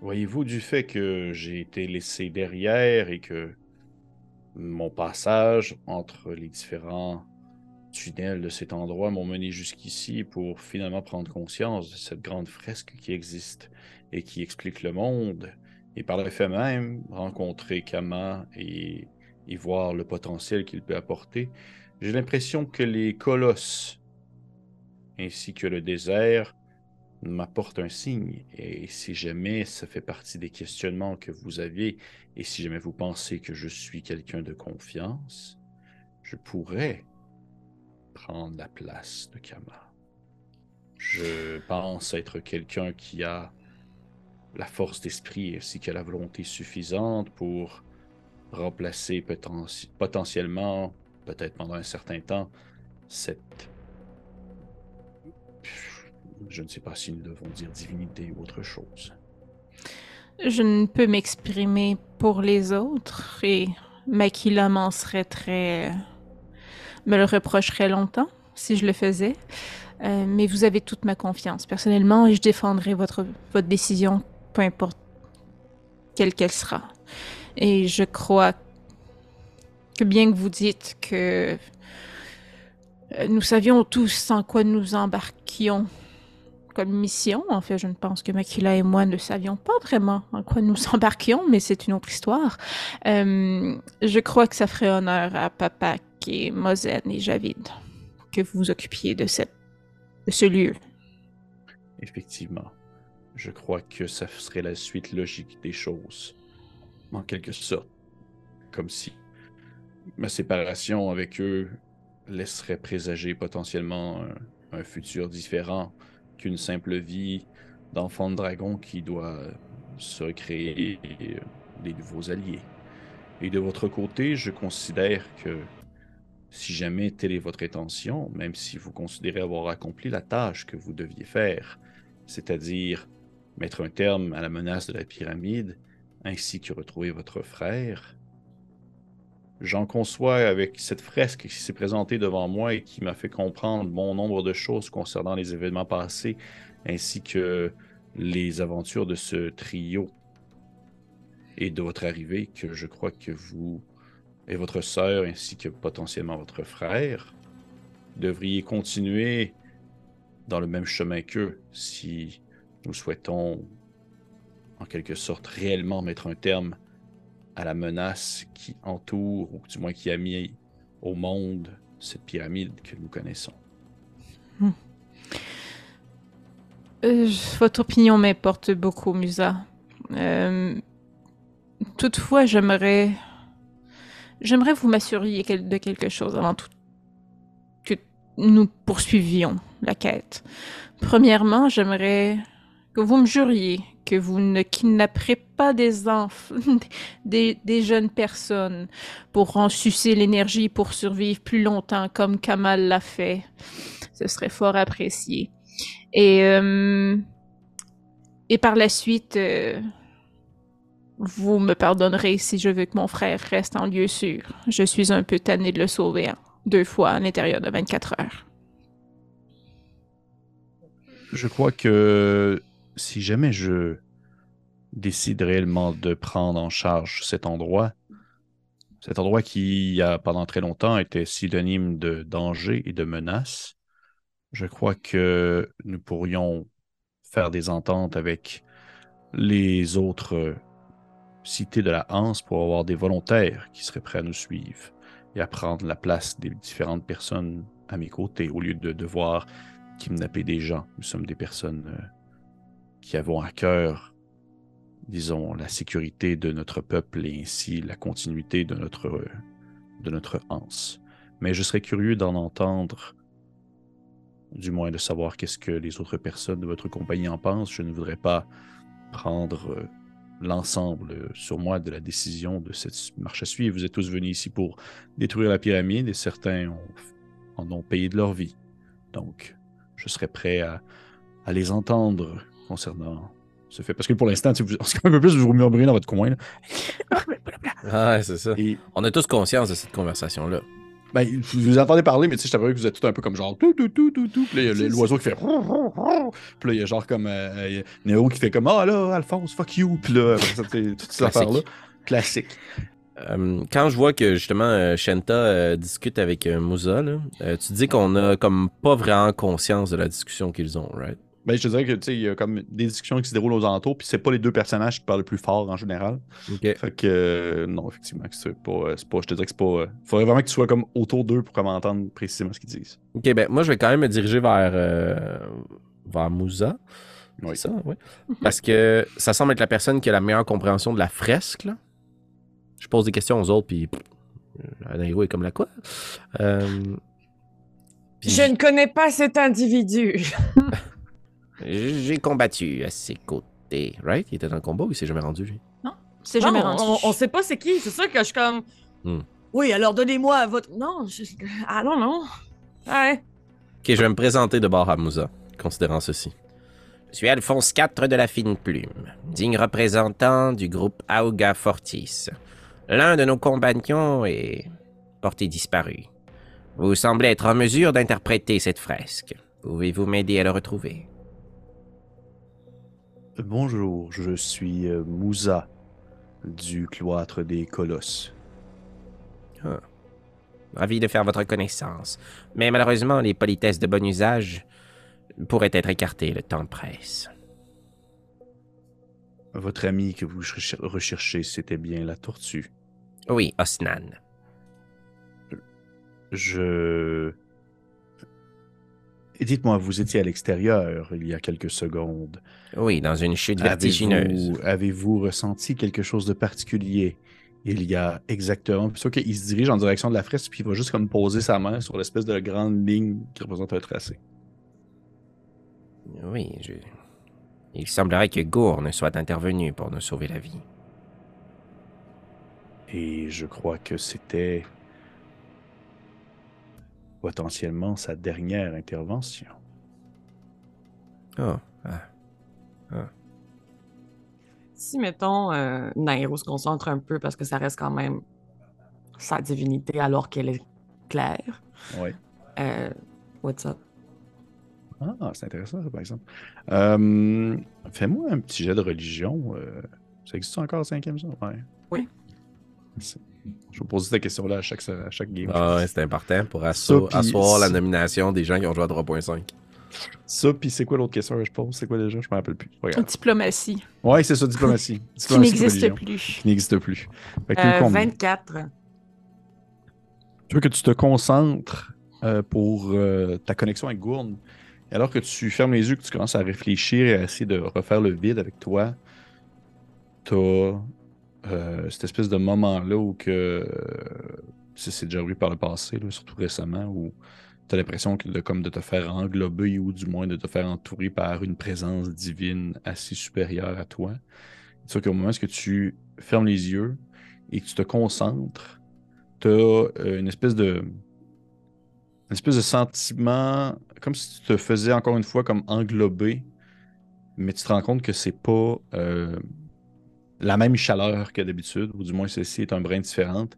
Speaker 1: voyez-vous, du fait que j'ai été laissé derrière et que mon passage entre les différents tunnels de cet endroit m'ont mené jusqu'ici pour finalement prendre conscience de cette grande fresque qui existe et qui explique le monde, et par le fait même rencontrer Kama et, et voir le potentiel qu'il peut apporter, j'ai l'impression que les colosses ainsi que le désert m'apporte un signe. Et si jamais ça fait partie des questionnements que vous aviez, et si jamais vous pensez que je suis quelqu'un de confiance, je pourrais prendre la place de Kama. Je pense être quelqu'un qui a la force d'esprit ainsi que la volonté suffisante pour remplacer poten- potentiellement peut-être pendant un certain temps, cette... Je ne sais pas si nous devons dire divinité ou autre chose.
Speaker 3: Je ne peux m'exprimer pour les autres et Makila m'en serait très... me le reprocherait longtemps si je le faisais. Euh, mais vous avez toute ma confiance personnellement et je défendrai votre, votre décision, peu importe quelle qu'elle sera. Et je crois que bien que vous dites que euh, nous savions tous en quoi nous embarquions comme mission, en fait, je ne pense que Makila et moi ne savions pas vraiment en quoi nous embarquions, mais c'est une autre histoire. Euh, je crois que ça ferait honneur à Papa et Mozen et Javid que vous vous occupiez de, ce lieu.
Speaker 1: Effectivement. Je crois que ça serait la suite logique des choses. En quelque sorte. Comme si ma séparation avec eux laisserait présager potentiellement un futur différent qu'une simple vie d'enfant de dragon qui doit se créer des nouveaux alliés. Et de votre côté, je considère que si jamais telle est votre intention, même si vous considérez avoir accompli la tâche que vous deviez faire, c'est-à-dire mettre un terme à la menace de la pyramide, ainsi que retrouver votre frère, j'en conçois avec cette fresque qui s'est présentée devant moi et qui m'a fait comprendre bon nombre de choses concernant les événements passés, ainsi que les aventures de ce trio et de votre arrivée, que je crois que vous et votre sœur, ainsi que potentiellement votre frère, devriez continuer dans le même chemin qu'eux si nous souhaitons en quelque sorte réellement mettre un terme à la menace qui entoure, ou du moins qui a mis au monde cette pyramide que nous connaissons.
Speaker 3: Euh, votre opinion m'importe beaucoup, Musa. Euh, toutefois, j'aimerais. J'aimerais vous m'assuriez de quelque chose avant tout. Que nous poursuivions la quête. Premièrement, j'aimerais que vous me juriez que vous ne kidnapperez pas des enfants, des, des jeunes personnes pour en sucer l'énergie pour survivre plus longtemps comme Kamal l'a fait. Ce serait fort apprécié. Et, euh, et par la suite, euh, vous me pardonnerez si je veux que mon frère reste en lieu sûr. Je suis un peu tanné de le sauver hein, deux fois à l'intérieur de 24 heures.
Speaker 1: Je crois que si jamais je décide réellement de prendre en charge cet endroit, cet endroit qui a pendant très longtemps été synonyme de danger et de menace, je crois que nous pourrions faire des ententes avec les autres cités de la Hanse pour avoir des volontaires qui seraient prêts à nous suivre et à prendre la place des différentes personnes à mes côtés au lieu de devoir kidnapper des gens. Nous sommes des personnes euh, qui avons à cœur, disons, la sécurité de notre peuple et ainsi la continuité de notre, de notre anse. Mais je serais curieux d'en entendre, du moins de savoir qu'est-ce que les autres personnes de votre compagnie en pensent. Je ne voudrais pas prendre euh, l'ensemble sur moi de la décision de cette marche à suivre. Vous êtes tous venus ici pour détruire la pyramide et certains en ont payé de leur vie. Donc, je serais prêt à les entendre concernant ce fait. Parce que pour l'instant, vous- c'est un peu plus vous murmurez dans votre coin. là.
Speaker 5: Ah, c'est ça.
Speaker 1: Et
Speaker 5: On a tous conscience de cette conversation-là.
Speaker 1: ben, vous vous entendez parler, mais tu sais, je t'avoue que vous êtes tout un peu comme genre tout, tout, tout, tout, tout. Puis là, il y a le- l'oiseau qui fait. Puis là, il y a genre comme euh, euh, Néo qui fait comme Ah là, Alphonse, fuck you. Puis là, après ça, tu sais, toute cette
Speaker 5: Classique.
Speaker 1: affaire-là. Classique.
Speaker 5: Euh, quand je vois que justement euh, Shenta euh, discute avec euh, Musa, là, euh, tu dis qu'on a comme pas vraiment conscience de la discussion qu'ils ont, right?
Speaker 1: Ben, je te dirais que tu sais, il y a comme des discussions qui se déroulent aux alentours, puis c'est pas les deux personnages qui parlent le plus fort en général.
Speaker 5: Ok.
Speaker 1: Fait que euh, non, effectivement, c'est pas, euh, c'est pas. Je te dirais que c'est pas. euh, faudrait vraiment que tu sois comme autour d'eux pour comme entendre précisément ce qu'ils disent.
Speaker 5: Ok, ben moi je vais quand même me diriger vers, euh, vers Musa.
Speaker 1: Oui.
Speaker 5: Ça, oui. Parce que ça semble être la personne qui a la meilleure compréhension de la fresque, là. Je pose des questions aux autres, puis. Anaïro est comme la quoi? Euh, puis
Speaker 4: Je ne connais pas cet individu.
Speaker 5: J'ai combattu à ses côtés, right? Il était dans le combat ou il s'est jamais rendu, lui?
Speaker 3: C'est jamais
Speaker 4: Non,
Speaker 3: rendu.
Speaker 4: on, on sait pas c'est qui. C'est ça que je suis comme.
Speaker 5: Hmm.
Speaker 4: Oui, alors donnez-moi votre. Non, je... ah non, non. Ouais.
Speaker 5: Ok, je vais me présenter de bord à Moussa, considérant ceci.
Speaker 7: Je suis Alphonse IV de la Fine Plume, digne représentant du groupe Auga Fortis. L'un de nos compagnons est porté disparu. Vous semblez être en mesure d'interpréter cette fresque. Pouvez-vous m'aider à le retrouver?
Speaker 1: Bonjour, je suis euh, Moussa du cloître des colosses.
Speaker 7: Ravi de faire votre connaissance. Mais malheureusement, les politesses de bon usage pourraient être écartées, le temps presse.
Speaker 1: Votre ami que vous recher- recherchez, c'était bien la tortue.
Speaker 7: Oui, Osnan.
Speaker 1: Je... Et Dites-moi, vous étiez à l'extérieur il y a quelques secondes.
Speaker 7: Oui, dans une chute vertigineuse.
Speaker 1: Avez-vous avez-vous ressenti quelque chose de particulier il y a exactement... Puis sûr qu'il se dirige en direction de la fresque, puis il va juste comme poser sa main sur l'espèce de grande ligne qui représente un tracé.
Speaker 7: Oui, je... Il semblerait que Gourne soit intervenu pour nous sauver la vie.
Speaker 1: Et je crois que c'était potentiellement sa dernière intervention.
Speaker 7: Oh, ah.
Speaker 4: Si, mettons, euh, Nairo se concentre un peu parce que ça reste quand même sa divinité alors qu'elle est claire.
Speaker 1: Ouais.
Speaker 4: Euh, what's up?
Speaker 1: Ah, c'est intéressant, ça, par exemple. Euh, Fais-moi un petit jet de religion. euh, ça existe encore, cinquième, ça? Ouais.
Speaker 4: Oui.
Speaker 1: Merci. Je vais poser cette question-là à chaque, à chaque game.
Speaker 5: Ah ouais, c'est important pour asso-
Speaker 1: Ça,
Speaker 5: asseoir la nomination des gens qui ont joué à 3.5.
Speaker 1: Ça, puis c'est quoi l'autre question que je pose? C'est quoi déjà? Je me rappelle plus. Regarde.
Speaker 3: Diplomatie,
Speaker 1: Ouais, c'est ça, diplomatie.
Speaker 3: qui n'existe plus.
Speaker 1: Qui n'existe plus. Fait que
Speaker 4: Euh,
Speaker 1: combien?
Speaker 4: 24.
Speaker 1: Tu veux que tu te concentres euh, pour euh, ta connexion avec Gourne. Et alors que tu fermes les yeux, que tu commences à réfléchir et à essayer de refaire le vide avec toi, t'as cette espèce de moment-là où que euh, c'est déjà arrivé par le passé, là, surtout récemment, où tu as l'impression de, comme de te faire englober ou du moins de te faire entourer par une présence divine assez supérieure à toi. Sûr qu'au moment où tu fermes les yeux et que tu te concentres, tu as une espèce de une espèce de sentiment comme si tu te faisais encore une fois comme englober, mais tu te rends compte que c'est pas euh, la même chaleur que d'habitude, ou du moins celle-ci est un brin différente.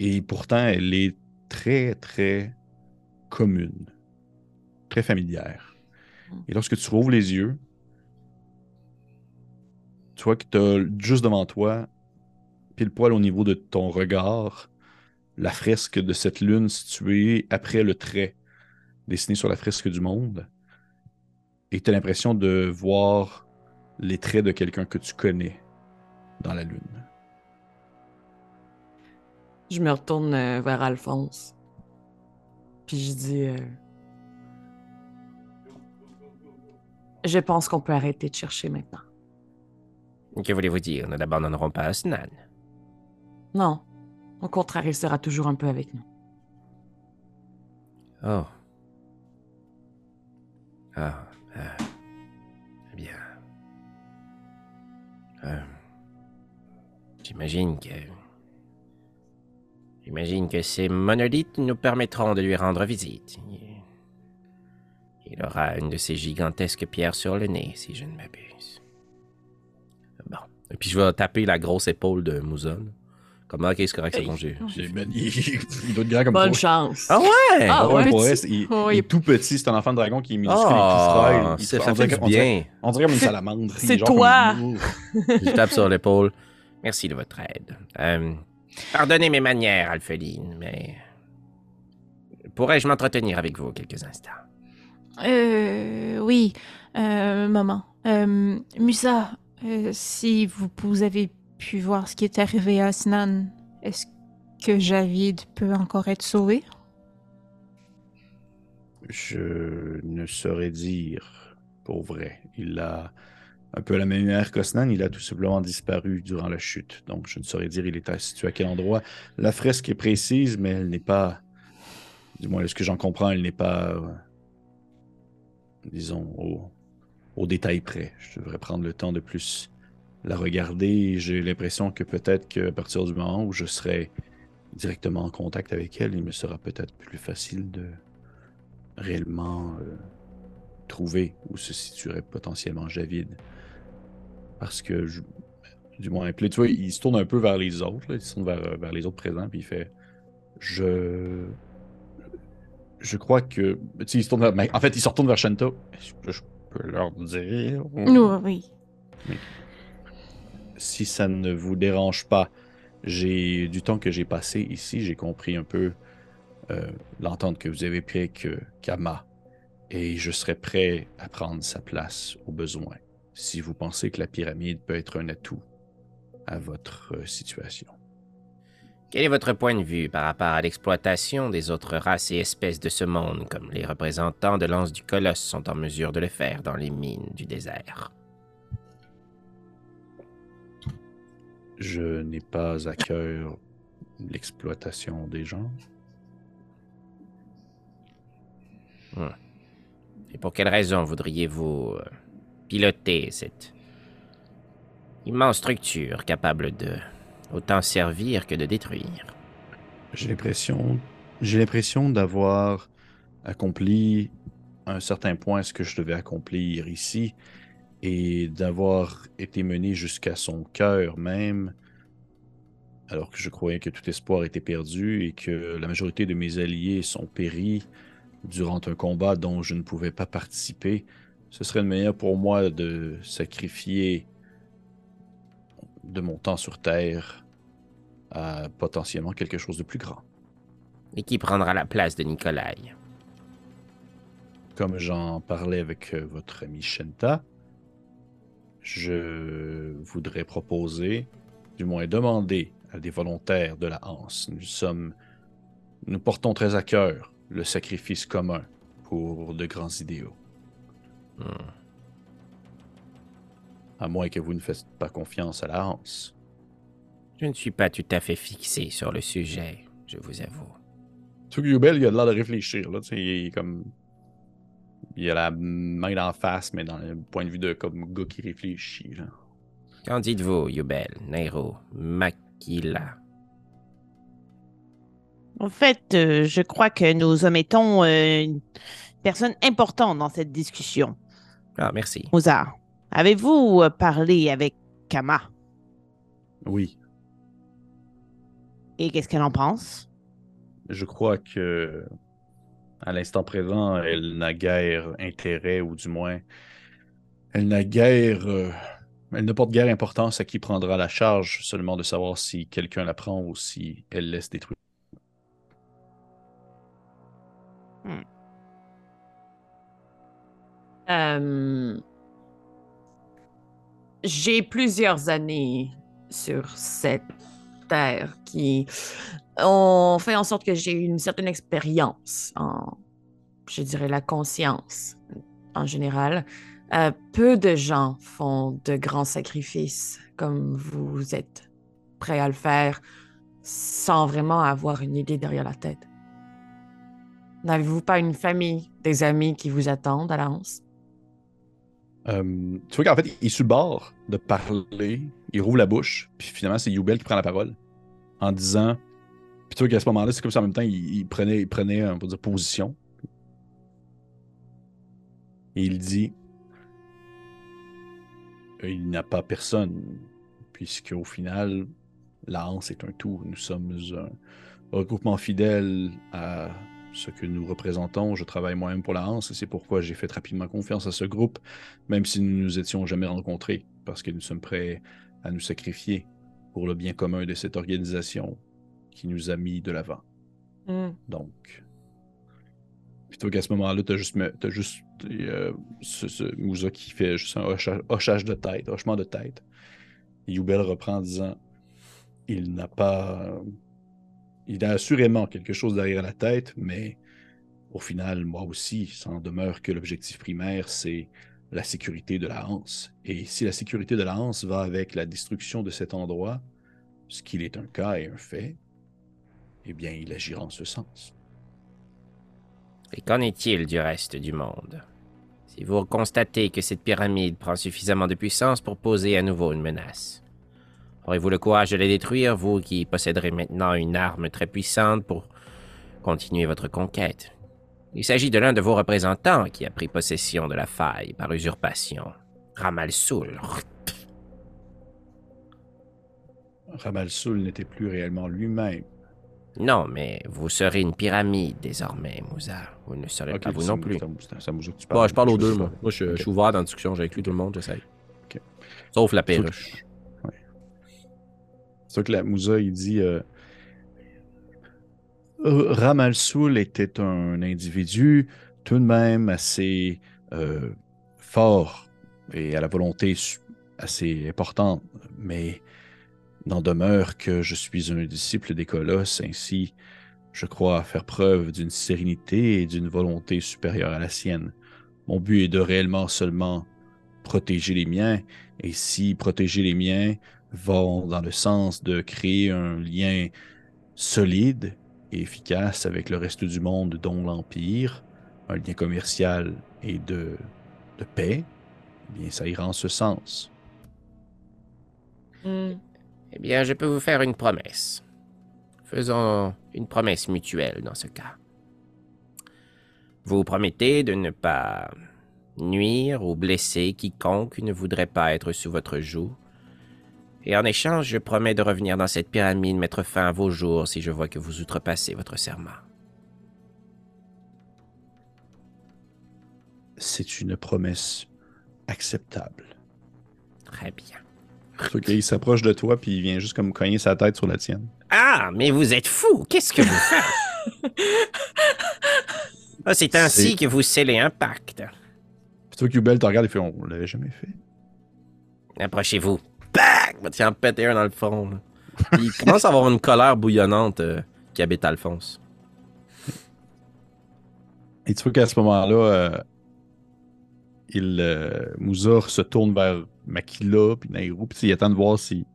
Speaker 1: Et pourtant, elle est très, très commune, très familière. Et lorsque tu rouvres les yeux, tu vois que tu as juste devant toi, pile poil au niveau de ton regard, la fresque de cette lune située après le trait dessiné sur la fresque du monde. Et tu as l'impression de voir les traits de quelqu'un que tu connais dans la lune.
Speaker 4: Je me retourne euh, vers Alphonse. Puis je dis. euh, Je pense qu'on peut arrêter de chercher maintenant.
Speaker 7: Que voulez-vous dire? Nous n'abandonnerons pas Osnan.
Speaker 4: Non. Au contraire, il sera toujours un peu avec nous.
Speaker 7: Oh. Ah, ah. Euh, J'imagine que. J'imagine que ces monolithes nous permettront de lui rendre visite. Il- aura une de ces gigantesques pierres sur le nez, si je ne m'abuse. Bon.
Speaker 5: Et puis je vais taper la grosse épaule de Mouzon. Comme, ok, c'est correct, c'est bon, j'ai.
Speaker 1: Il, il doit être grand comme
Speaker 4: Bonne
Speaker 1: toi.
Speaker 4: chance.
Speaker 5: Ah ouais!
Speaker 4: Ah
Speaker 1: Ah ouais,
Speaker 3: petit.
Speaker 1: pour vrai, c'est- il,
Speaker 3: Oh,
Speaker 1: il
Speaker 3: il-
Speaker 1: est tout petit, c'est un enfant de dragon qui est minuscule et
Speaker 5: Ah,
Speaker 1: tout frêle. Il-
Speaker 5: c'est-
Speaker 1: on
Speaker 5: ça fait du bien.
Speaker 1: On dirait comme une salamandre.
Speaker 4: C'est
Speaker 1: comme-
Speaker 4: toi.
Speaker 5: Je tape sur l'épaule.
Speaker 7: Merci de votre aide. Euh, pardonnez mes manières, Alpheline, mais. Pourrais-je m'entretenir avec vous quelques instants?
Speaker 3: Euh, oui, euh, maman. Euh, Musa, euh, si vous, vous avez pu voir ce qui est arrivé à Snan, est-ce que Javid peut encore être sauvé?
Speaker 1: Je ne saurais dire, pour vrai. Il a un peu la même manière qu'Osnan, il a tout simplement disparu durant la chute. Donc, je ne saurais dire il était situé à quel endroit. La fresque est précise, mais elle n'est pas, du moins, de ce que j'en comprends, elle n'est pas, euh, disons, au détail près. Je devrais prendre le temps de plus la regarder. J'ai l'impression que peut-être qu'à partir du moment où je serai directement en contact avec elle, il me sera peut-être plus facile de réellement euh, trouver où se situerait potentiellement Javid. Parce que, je- du moins, puis tu vois, il se tourne un peu vers les autres, là, il se tourne vers, vers les autres présents, puis il fait Je. Je crois que. Tu se tourne vers. mais En fait, il se retourne vers Shanta. Est-ce que je peux leur dire
Speaker 3: Oui, oui.
Speaker 1: Si ça ne vous dérange pas, j'ai du temps que j'ai passé ici, j'ai compris un peu euh, l'entente que vous avez prise avec euh, Kama, et je serai prêt à prendre sa place au besoin, si vous pensez que la pyramide peut être un atout à votre euh, situation.
Speaker 7: Quel est votre point de vue par rapport à l'exploitation des autres races et espèces de ce monde, comme les représentants de l'anse du colosse sont en mesure de le faire dans les mines du désert?
Speaker 1: Je n'ai pas à cœur l'exploitation des gens.
Speaker 7: Et pour quelle raison voudriez-vous euh, piloter cette immense structure capable de autant servir que de détruire?
Speaker 1: J'ai l'impression, j'ai l'impression d'avoir accompli à un certain point ce que je devais accomplir ici et d'avoir été mené jusqu'à son cœur même, alors que je croyais que tout espoir était perdu et que la majorité de mes alliés sont péris durant un combat dont je ne pouvais pas participer. Ce serait une manière pour moi de sacrifier de mon temps sur Terre à potentiellement quelque chose de plus grand.
Speaker 7: Et qui prendra la place de Nikolai
Speaker 1: Comme j'en parlais avec euh, votre ami Shenta, je voudrais proposer, du moins demander à des volontaires de la Hanse. Nous sommes, nous portons très à cœur le sacrifice commun pour de grands idéaux.
Speaker 7: Hmm.
Speaker 1: À moins que vous ne fassiez pas confiance à la Hanse.
Speaker 7: Je ne suis pas tout à fait fixé sur le sujet, je vous avoue.
Speaker 1: Tugubel, il a de l'air de réfléchir. Là, il est comme. Il a la main en face, mais dans le point de vue de comme gars qui réfléchit. Là.
Speaker 7: Qu'en dites-vous, Yubel, Nairo, Makila?
Speaker 6: En fait, euh, je crois que nous omettons euh, une personne importante dans cette discussion.
Speaker 7: Ah, merci.
Speaker 6: Mozart, avez-vous euh, parlé avec Kama?
Speaker 1: Oui,
Speaker 6: Et qu'est-ce qu'elle en pense?
Speaker 1: je crois que à l'instant présent, elle n'a guère intérêt, ou du moins, elle n'a guère. euh, elle ne porte guère importance à qui prendra la charge, seulement de savoir si quelqu'un la prend ou si elle laisse détruire.
Speaker 4: Euh, J'ai plusieurs années sur cette terre qui ont fait en sorte que j'ai une certaine expérience en, je dirais, la conscience en général. Euh, peu de gens font de grands sacrifices comme vous êtes prêts à le faire sans vraiment avoir une idée derrière la tête. N'avez-vous pas une famille, des amis qui vous attendent à la Hanse?
Speaker 1: Euh, tu vois qu'en fait, il est sur le bord de parler, il rouvre la bouche, puis finalement, c'est Youbel qui prend la parole en disant. Tu vois qu'à ce moment-là, c'est comme si en même temps, il, prenait, il prenait on peut dire, position. Et il dit euh, Il n'a pas personne, puisque au final, la Hanse est un tout. Nous sommes un regroupement fidèle à ce que nous représentons. Je travaille moi-même pour la Hanse et c'est pourquoi j'ai fait rapidement confiance à ce groupe, même si nous nous étions jamais rencontrés, parce que nous sommes prêts à nous sacrifier pour le bien commun de cette organisation qui nous a mis de l'avant.
Speaker 4: Hmm.
Speaker 1: Donc, plutôt qu'à ce moment-là, tu as juste, t'as juste euh, ce, ce Moussa qui fait juste un hocha- hochage de tête, hochement de tête. Et Youbel reprend en disant Il n'a pas. Il a assurément quelque chose derrière la tête, mais au final, moi aussi, ça en demeure que l'objectif primaire, c'est la sécurité de la Hanse. Et si la sécurité de la Hanse va avec la destruction de cet endroit, ce qu'il est un cas et un fait, eh bien, il agira en ce sens.
Speaker 7: Et qu'en est-il du reste du monde? Si vous constatez que cette pyramide prend suffisamment de puissance pour poser à nouveau une menace,
Speaker 5: Aurez-vous le courage de les détruire, vous qui posséderez maintenant une arme très puissante pour continuer votre conquête? Il s'agit de l'un de vos représentants qui a pris possession de la faille par usurpation. Ramal Soul.
Speaker 1: Ramal Soul n'était plus réellement lui-même.
Speaker 5: Non, mais vous serez une pyramide désormais, Moussa. Vous ne serez pas vous non plus.
Speaker 1: que tu parles.
Speaker 8: je parle aux deux, moi. Moi, je, suis ouvert dans la discussion, j'inclus tout le monde, j'essaye.
Speaker 1: Ok.
Speaker 8: Sauf la perruche.
Speaker 1: C'est sûr que la Moussa, il dit euh, euh, Ramal Soul était un individu tout de même assez euh, fort et à la volonté assez importante, mais n'en demeure que je suis un disciple des colosses, ainsi je crois faire preuve d'une sérénité et d'une volonté supérieure à la sienne. Mon but est de réellement seulement protéger les miens, et si protéger les miens vont dans le sens de créer un lien solide et efficace avec le reste du monde, dont l'Empire, un lien commercial et de, de paix, eh bien, ça ira en ce sens.
Speaker 4: Hmm.
Speaker 5: Eh bien, je peux vous faire une promesse. Faisons une promesse mutuelle dans ce cas. Vous promettez de ne pas nuire ou blesser quiconque ne voudrait pas être sous votre joug. Et en échange, je promets de revenir dans cette pyramide mettre fin à vos jours si je vois que vous outrepassez votre serment.
Speaker 1: C'est une promesse acceptable.
Speaker 5: Très bien.
Speaker 1: Qu'il s'approche de toi, puis il vient juste comme cogner sa tête sur la tienne.
Speaker 5: Ah, mais vous êtes fou! Qu'est-ce que vous faites? Ah, C'est ainsi que vous scellez un pacte.
Speaker 1: Puis toi, Cubel te regarde et fait On l'avait jamais fait.
Speaker 5: Approchez-vous.
Speaker 8: Bac! Va te péter un dans le là. Puis il commence à avoir une colère bouillonnante euh, qui habite Alphonse.
Speaker 1: Et tu vois qu'à ce moment-là, euh, il, euh, Moussa se tourne vers Makila puis Nairou, puis il attend de voir si,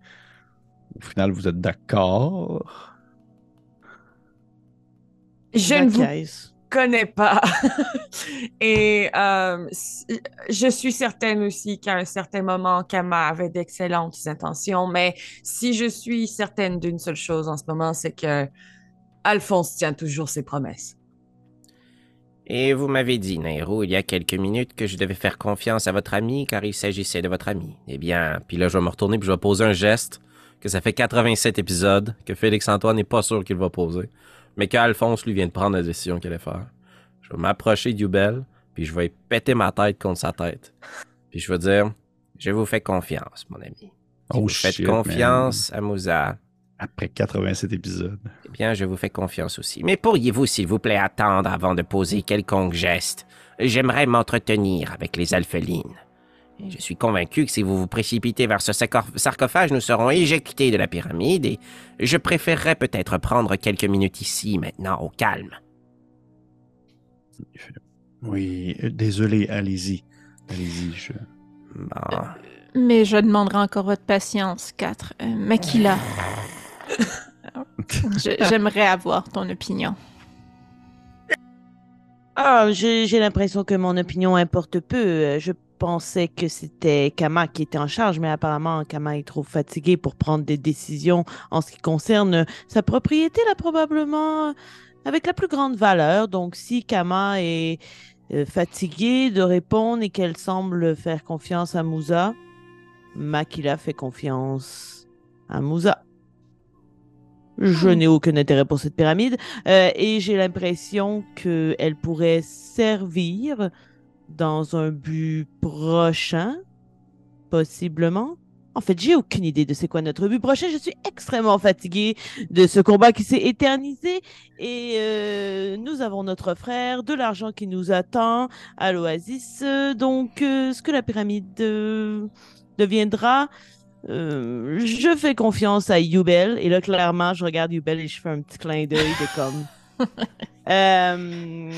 Speaker 1: au final, vous êtes d'accord.
Speaker 4: Je ne vous connais pas. Et euh, je suis certaine aussi qu'à un certain moment, Kama avait d'excellentes intentions, mais si je suis certaine d'une seule chose en ce moment, c'est que Alphonse tient toujours ses promesses.
Speaker 5: Et vous m'avez dit, Nairo, il y a quelques minutes que je devais faire confiance à votre ami car il s'agissait de votre ami. Eh bien,
Speaker 8: Puis là, je vais me retourner puis je vais poser un geste que ça fait 87 épisodes que Félix-Antoine n'est pas sûr qu'il va poser, mais qu'Alphonse, lui, vient de prendre la décision qu'il allait faire. Je vais m'approcher d'Yubel, puis je vais péter ma tête contre sa tête. Puis je vais dire,
Speaker 5: je vous fais confiance, mon ami. Si
Speaker 1: Oh
Speaker 5: vous faites confiance à Moussa.
Speaker 1: Après 87 épisodes.
Speaker 5: eh bien, je vous fais confiance aussi. Mais pourriez-vous, s'il vous plaît, attendre avant de poser quelconque geste? J'aimerais m'entretenir avec les alphelines. Et je suis convaincu que si vous vous précipitez vers ce sarco- sarcophage, nous serons éjectés de la pyramide et je préférerais peut-être prendre quelques minutes ici, maintenant, au calme.
Speaker 1: Oui, euh, désolé, allez-y. Allez-y, je...
Speaker 5: Bon.
Speaker 3: Mais je demanderai encore votre patience, 4. Makila. J'aimerais avoir ton opinion.
Speaker 6: Ah, j'ai l'impression que mon opinion importe peu. Je pensais que c'était Kama qui était en charge, mais apparemment, Kama est trop fatigué pour prendre des décisions en ce qui concerne sa propriété, là, probablement avec la plus grande valeur. Donc, si Kama est euh, fatiguée de répondre et qu'elle semble faire confiance à Moussa, Makila fait confiance à Moussa. Je n'ai aucun intérêt pour cette pyramide. Euh, et j'ai l'impression qu'elle pourrait servir dans un but prochain, possiblement. En fait, j'ai aucune idée de c'est quoi notre but prochain. Je suis extrêmement fatiguée de ce combat qui s'est éternisé. Et euh, nous avons notre frère, de l'argent qui nous attend à l'Oasis. Donc, euh, ce que la pyramide euh, deviendra, euh, je fais confiance à Yubel. Et là, clairement, je regarde Yubel et je fais un petit clin d'œil de comme. Euh,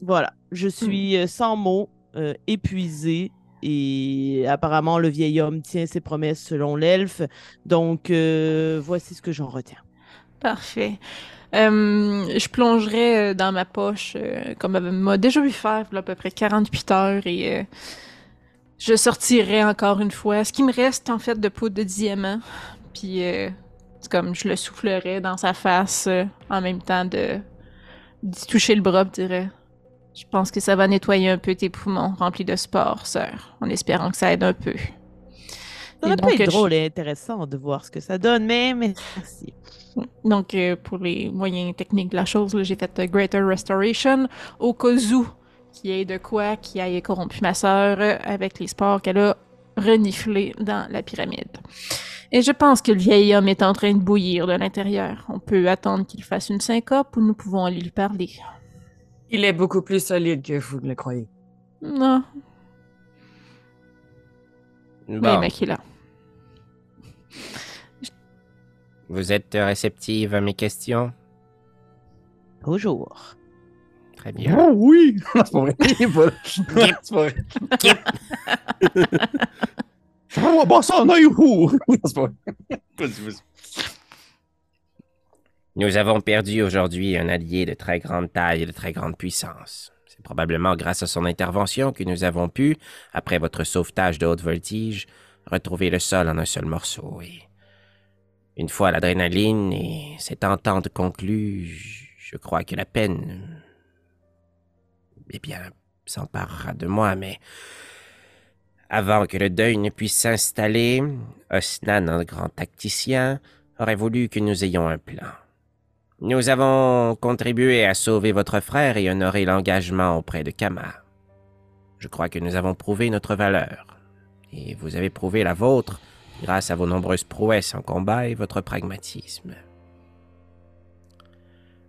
Speaker 6: Voilà, je suis euh, sans mots, euh, épuisé. Et apparemment, le vieil homme tient ses promesses selon l'elfe. Donc, voici ce que j'en retiens.
Speaker 3: Parfait. Euh, je plongerai dans ma poche, euh, comme elle m'a déjà vu faire, à peu près 48 heures, et euh, Je sortirai encore une fois ce qui me reste en fait de poudre de diamant. Puis euh, c'est comme je le soufflerai dans sa face euh, en même temps de d'y toucher le bras, je dirais. Je pense que ça va nettoyer un peu tes poumons remplis de sport, sœur, en espérant que ça aide un peu.
Speaker 6: Ça
Speaker 3: donc,
Speaker 6: être
Speaker 3: je-
Speaker 6: drôle et intéressant de voir ce que ça donne, mais merci.
Speaker 3: Donc, euh, pour les moyens techniques de la chose, j'ai fait Greater Restoration au cas où qu'il y ait de quoi qui aille corrompu ma sœur avec les sports qu'elle a reniflés dans la pyramide. Et je pense que le vieil homme est en train de bouillir de l'intérieur. On peut attendre qu'il fasse une syncope ou nous pouvons aller lui parler.
Speaker 4: Il est beaucoup plus solide que vous ne le croyez.
Speaker 3: Non,
Speaker 5: Bon,
Speaker 3: mais Makila.
Speaker 5: vous êtes réceptive à mes questions?
Speaker 6: Toujours.
Speaker 5: Très bien.
Speaker 1: Oh oui! c'est pas vrai. c'est pas vrai. Oh, bah ça, youhou! c'est pas vrai. Vas-y, vas-y.
Speaker 5: Nous avons perdu aujourd'hui un allié de très grande taille et de très grande puissance. C'est probablement grâce à son intervention que nous avons pu, après votre sauvetage de haute voltige, retrouver le sol en un seul morceau. Et une fois l'adrénaline et cette entente conclue, je crois que la peine, eh bien, s'emparera de moi, mais avant que le deuil ne puisse s'installer, Osnan, un grand tacticien, aurait voulu que nous ayons un plan. Nous avons contribué à sauver votre frère et honorer l'engagement auprès de Kama. Je crois que nous avons prouvé notre valeur. Et vous avez prouvé la vôtre grâce à vos nombreuses prouesses en combat et votre pragmatisme.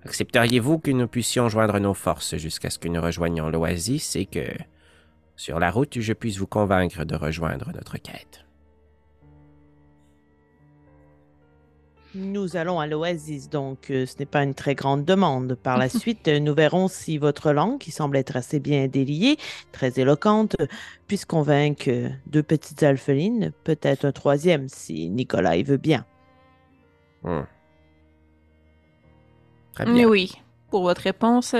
Speaker 5: Accepteriez-vous que nous puissions joindre nos forces jusqu'à ce que nous rejoignions l'oasis et que, sur la route, je puisse vous convaincre de rejoindre notre quête?
Speaker 6: Nous allons à l'Oasis, donc euh, ce n'est pas une très grande demande. Par la suite, euh, nous verrons si votre langue, qui semble être assez bien déliée, très éloquente, euh, puisse convaincre euh, deux petites alphelines, peut-être un troisième si Nicolas y veut bien.
Speaker 5: Hmm. Très
Speaker 3: Mais
Speaker 5: bien.
Speaker 3: oui, pour votre réponse,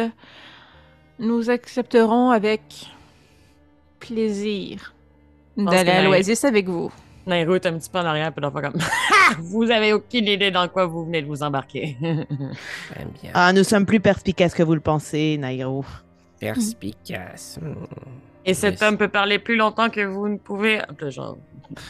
Speaker 3: nous accepterons avec plaisir d'aller à l'Oasis avec vous.
Speaker 4: Nairo est un petit peu en arrière, puis d'en faire comme Ha! Vous avez aucune idée dans quoi vous venez de vous embarquer.
Speaker 5: Très bien.
Speaker 6: Ah, nous sommes plus perspicaces que vous le pensez, Nairo.
Speaker 5: Perspicace. Hmm.
Speaker 4: Et cet
Speaker 5: Yes.
Speaker 4: homme peut parler plus longtemps que vous ne pouvez. Genre,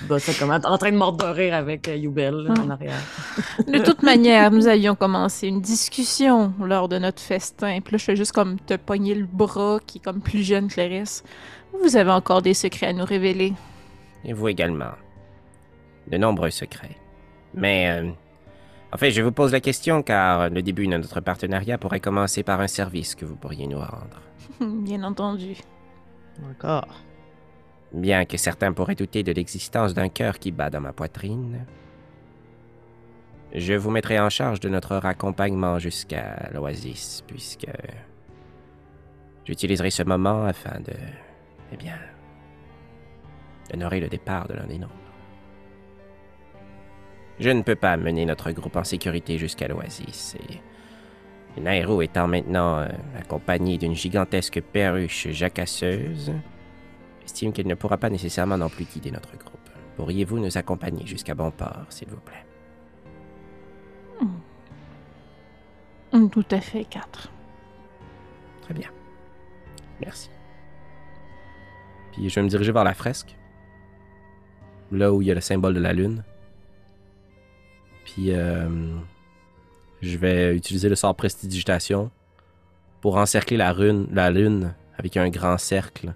Speaker 4: bah, c'est comme en train de mordre de rire avec euh, Yubel là, en arrière.
Speaker 3: De toute manière, nous avions commencé une discussion lors de notre festin. Puis là, je fais juste comme te pogner le bras, qui est comme plus jeune reste. Vous avez encore des secrets à nous révéler.
Speaker 5: Et vous également. De nombreux secrets. Mais, euh, en fait, je vous pose la question car le début de notre partenariat pourrait commencer par un service que vous pourriez nous rendre.
Speaker 3: Bien entendu.
Speaker 6: Encore.
Speaker 5: Bien que certains pourraient douter de l'existence d'un cœur qui bat dans ma poitrine, je vous mettrai en charge de notre raccompagnement jusqu'à l'oasis, puisque j'utiliserai ce moment afin de, eh bien, d'honorer le départ de l'un des nôtres. Je ne peux pas mener notre groupe en sécurité jusqu'à l'oasis, et Nairo étant maintenant euh, accompagné d'une gigantesque perruche jacasseuse, J'estime qu'elle ne pourra pas nécessairement non plus guider notre groupe. Pourriez-vous nous accompagner jusqu'à bon port, s'il vous plaît?
Speaker 3: Hum, Tout à fait, quatre.
Speaker 5: Très bien. Merci. Puis je vais me diriger vers la fresque. Là où il y a le symbole de la lune. Puis euh, je vais utiliser le sort prestidigitation pour encercler la, rune, la lune avec un grand cercle.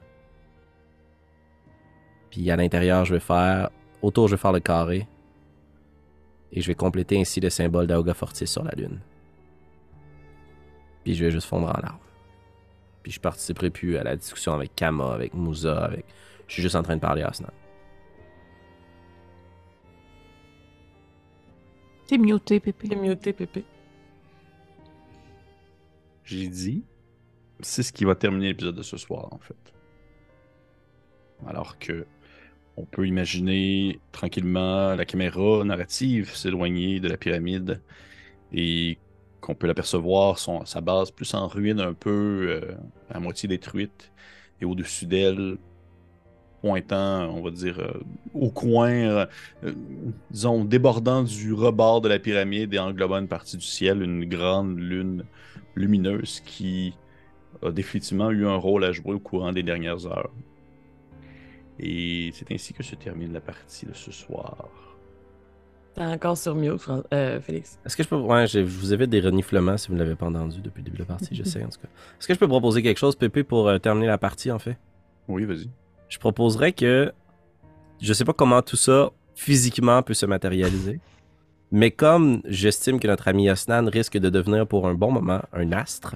Speaker 5: Puis à l'intérieur, je vais faire. Autour, je vais faire le carré. Et je vais compléter ainsi le symbole d'Auga Fortis sur la lune. Puis je vais juste fondre en larmes. Puis je participerai plus à la discussion avec Kama, avec Musa, avec. Je suis juste en train de parler à Asnan.
Speaker 3: T'es muté, Pépé.
Speaker 4: C'est muté, Pépé.
Speaker 1: J'ai dit, c'est ce qui va terminer l'épisode de ce soir, en fait. Alors que on peut imaginer tranquillement la caméra narrative s'éloigner de la pyramide et qu'on peut l'apercevoir, sa base plus en ruine, un peu euh, à moitié détruite, et au-dessus d'elle, pointant, on va dire, euh, au coin, euh, euh, disons, débordant du rebord de la pyramide et englobant une partie du ciel, une grande lune lumineuse qui a définitivement eu un rôle à jouer au courant des dernières heures. Et c'est ainsi que se termine la partie de ce soir.
Speaker 4: T'es encore sur mute, Fran- euh, Félix.
Speaker 9: Est-ce que je peux. Ouais, je vous avais des reniflements si vous ne l'avez pas entendu depuis le début de la partie, je sais en tout cas. Est-ce que je peux proposer quelque chose, Pépé, pour euh, terminer la partie en fait?
Speaker 1: Oui, vas-y.
Speaker 9: Je proposerais que. Je sais pas comment tout ça physiquement peut se matérialiser. Mais comme j'estime que notre ami Osnan risque de devenir pour un bon moment un astre,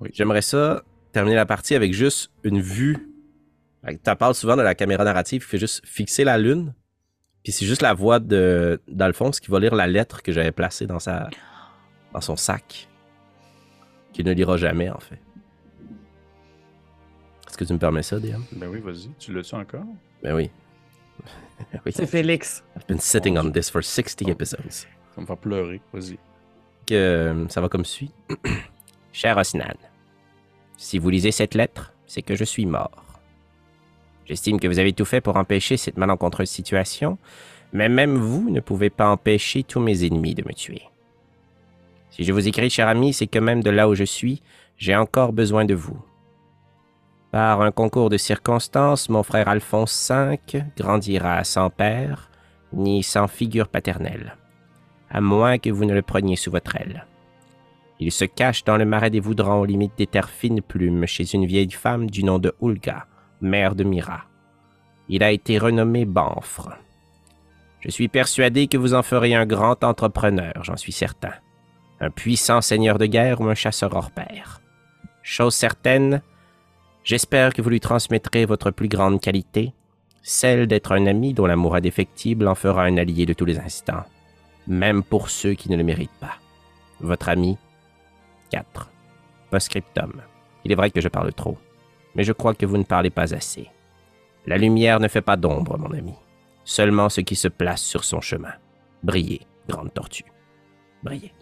Speaker 1: Oui.
Speaker 9: j'aimerais ça terminer la partie avec juste une vue. Tu parles souvent de la caméra narrative qui fait juste fixer la lune. Puis c'est juste la voix de d'Alphonse qui va lire la lettre que j'avais placée dans sa dans son sac. Qu'il ne lira jamais, en fait. Est-ce que tu me permets ça, DM?
Speaker 1: Ben oui, vas-y. Tu l'as-tu encore?
Speaker 9: Ben oui. oui.
Speaker 4: C'est Félix.
Speaker 9: I've been sitting on this for 60 episodes.
Speaker 1: Ça va me faire pleurer. Vas-y.
Speaker 9: Que, euh, ça va comme suit.
Speaker 5: Cher Osnan, si vous lisez cette lettre, c'est que je suis mort. J'estime que vous avez tout fait pour empêcher cette malencontreuse situation, mais même vous ne pouvez pas empêcher tous mes ennemis de me tuer. Si je vous écris, cher ami, c'est que même de là où je suis, j'ai encore besoin de vous. Par un concours de circonstances, mon frère Alphonse V grandira sans père, ni sans figure paternelle, à moins que vous ne le preniez sous votre aile. Il se cache dans le marais des Voudrans aux limites des terres fines plumes chez une vieille femme du nom de Ulga, mère de Mira. Il a été renommé Banfre. Je suis persuadé que vous en ferez un grand entrepreneur, j'en suis certain. Un puissant seigneur de guerre ou un chasseur hors pair. Chose certaine, j'espère que vous lui transmettrez votre plus grande qualité, celle d'être un ami dont l'amour indéfectible en fera un allié de tous les instants, même pour ceux qui ne le méritent pas. Votre ami, 4. Postscriptum. Il est vrai que je parle trop, mais je crois que vous ne parlez pas assez. La lumière ne fait pas d'ombre, mon ami. Seulement ce qui se place sur son chemin. Brillez, grande tortue. Brillez.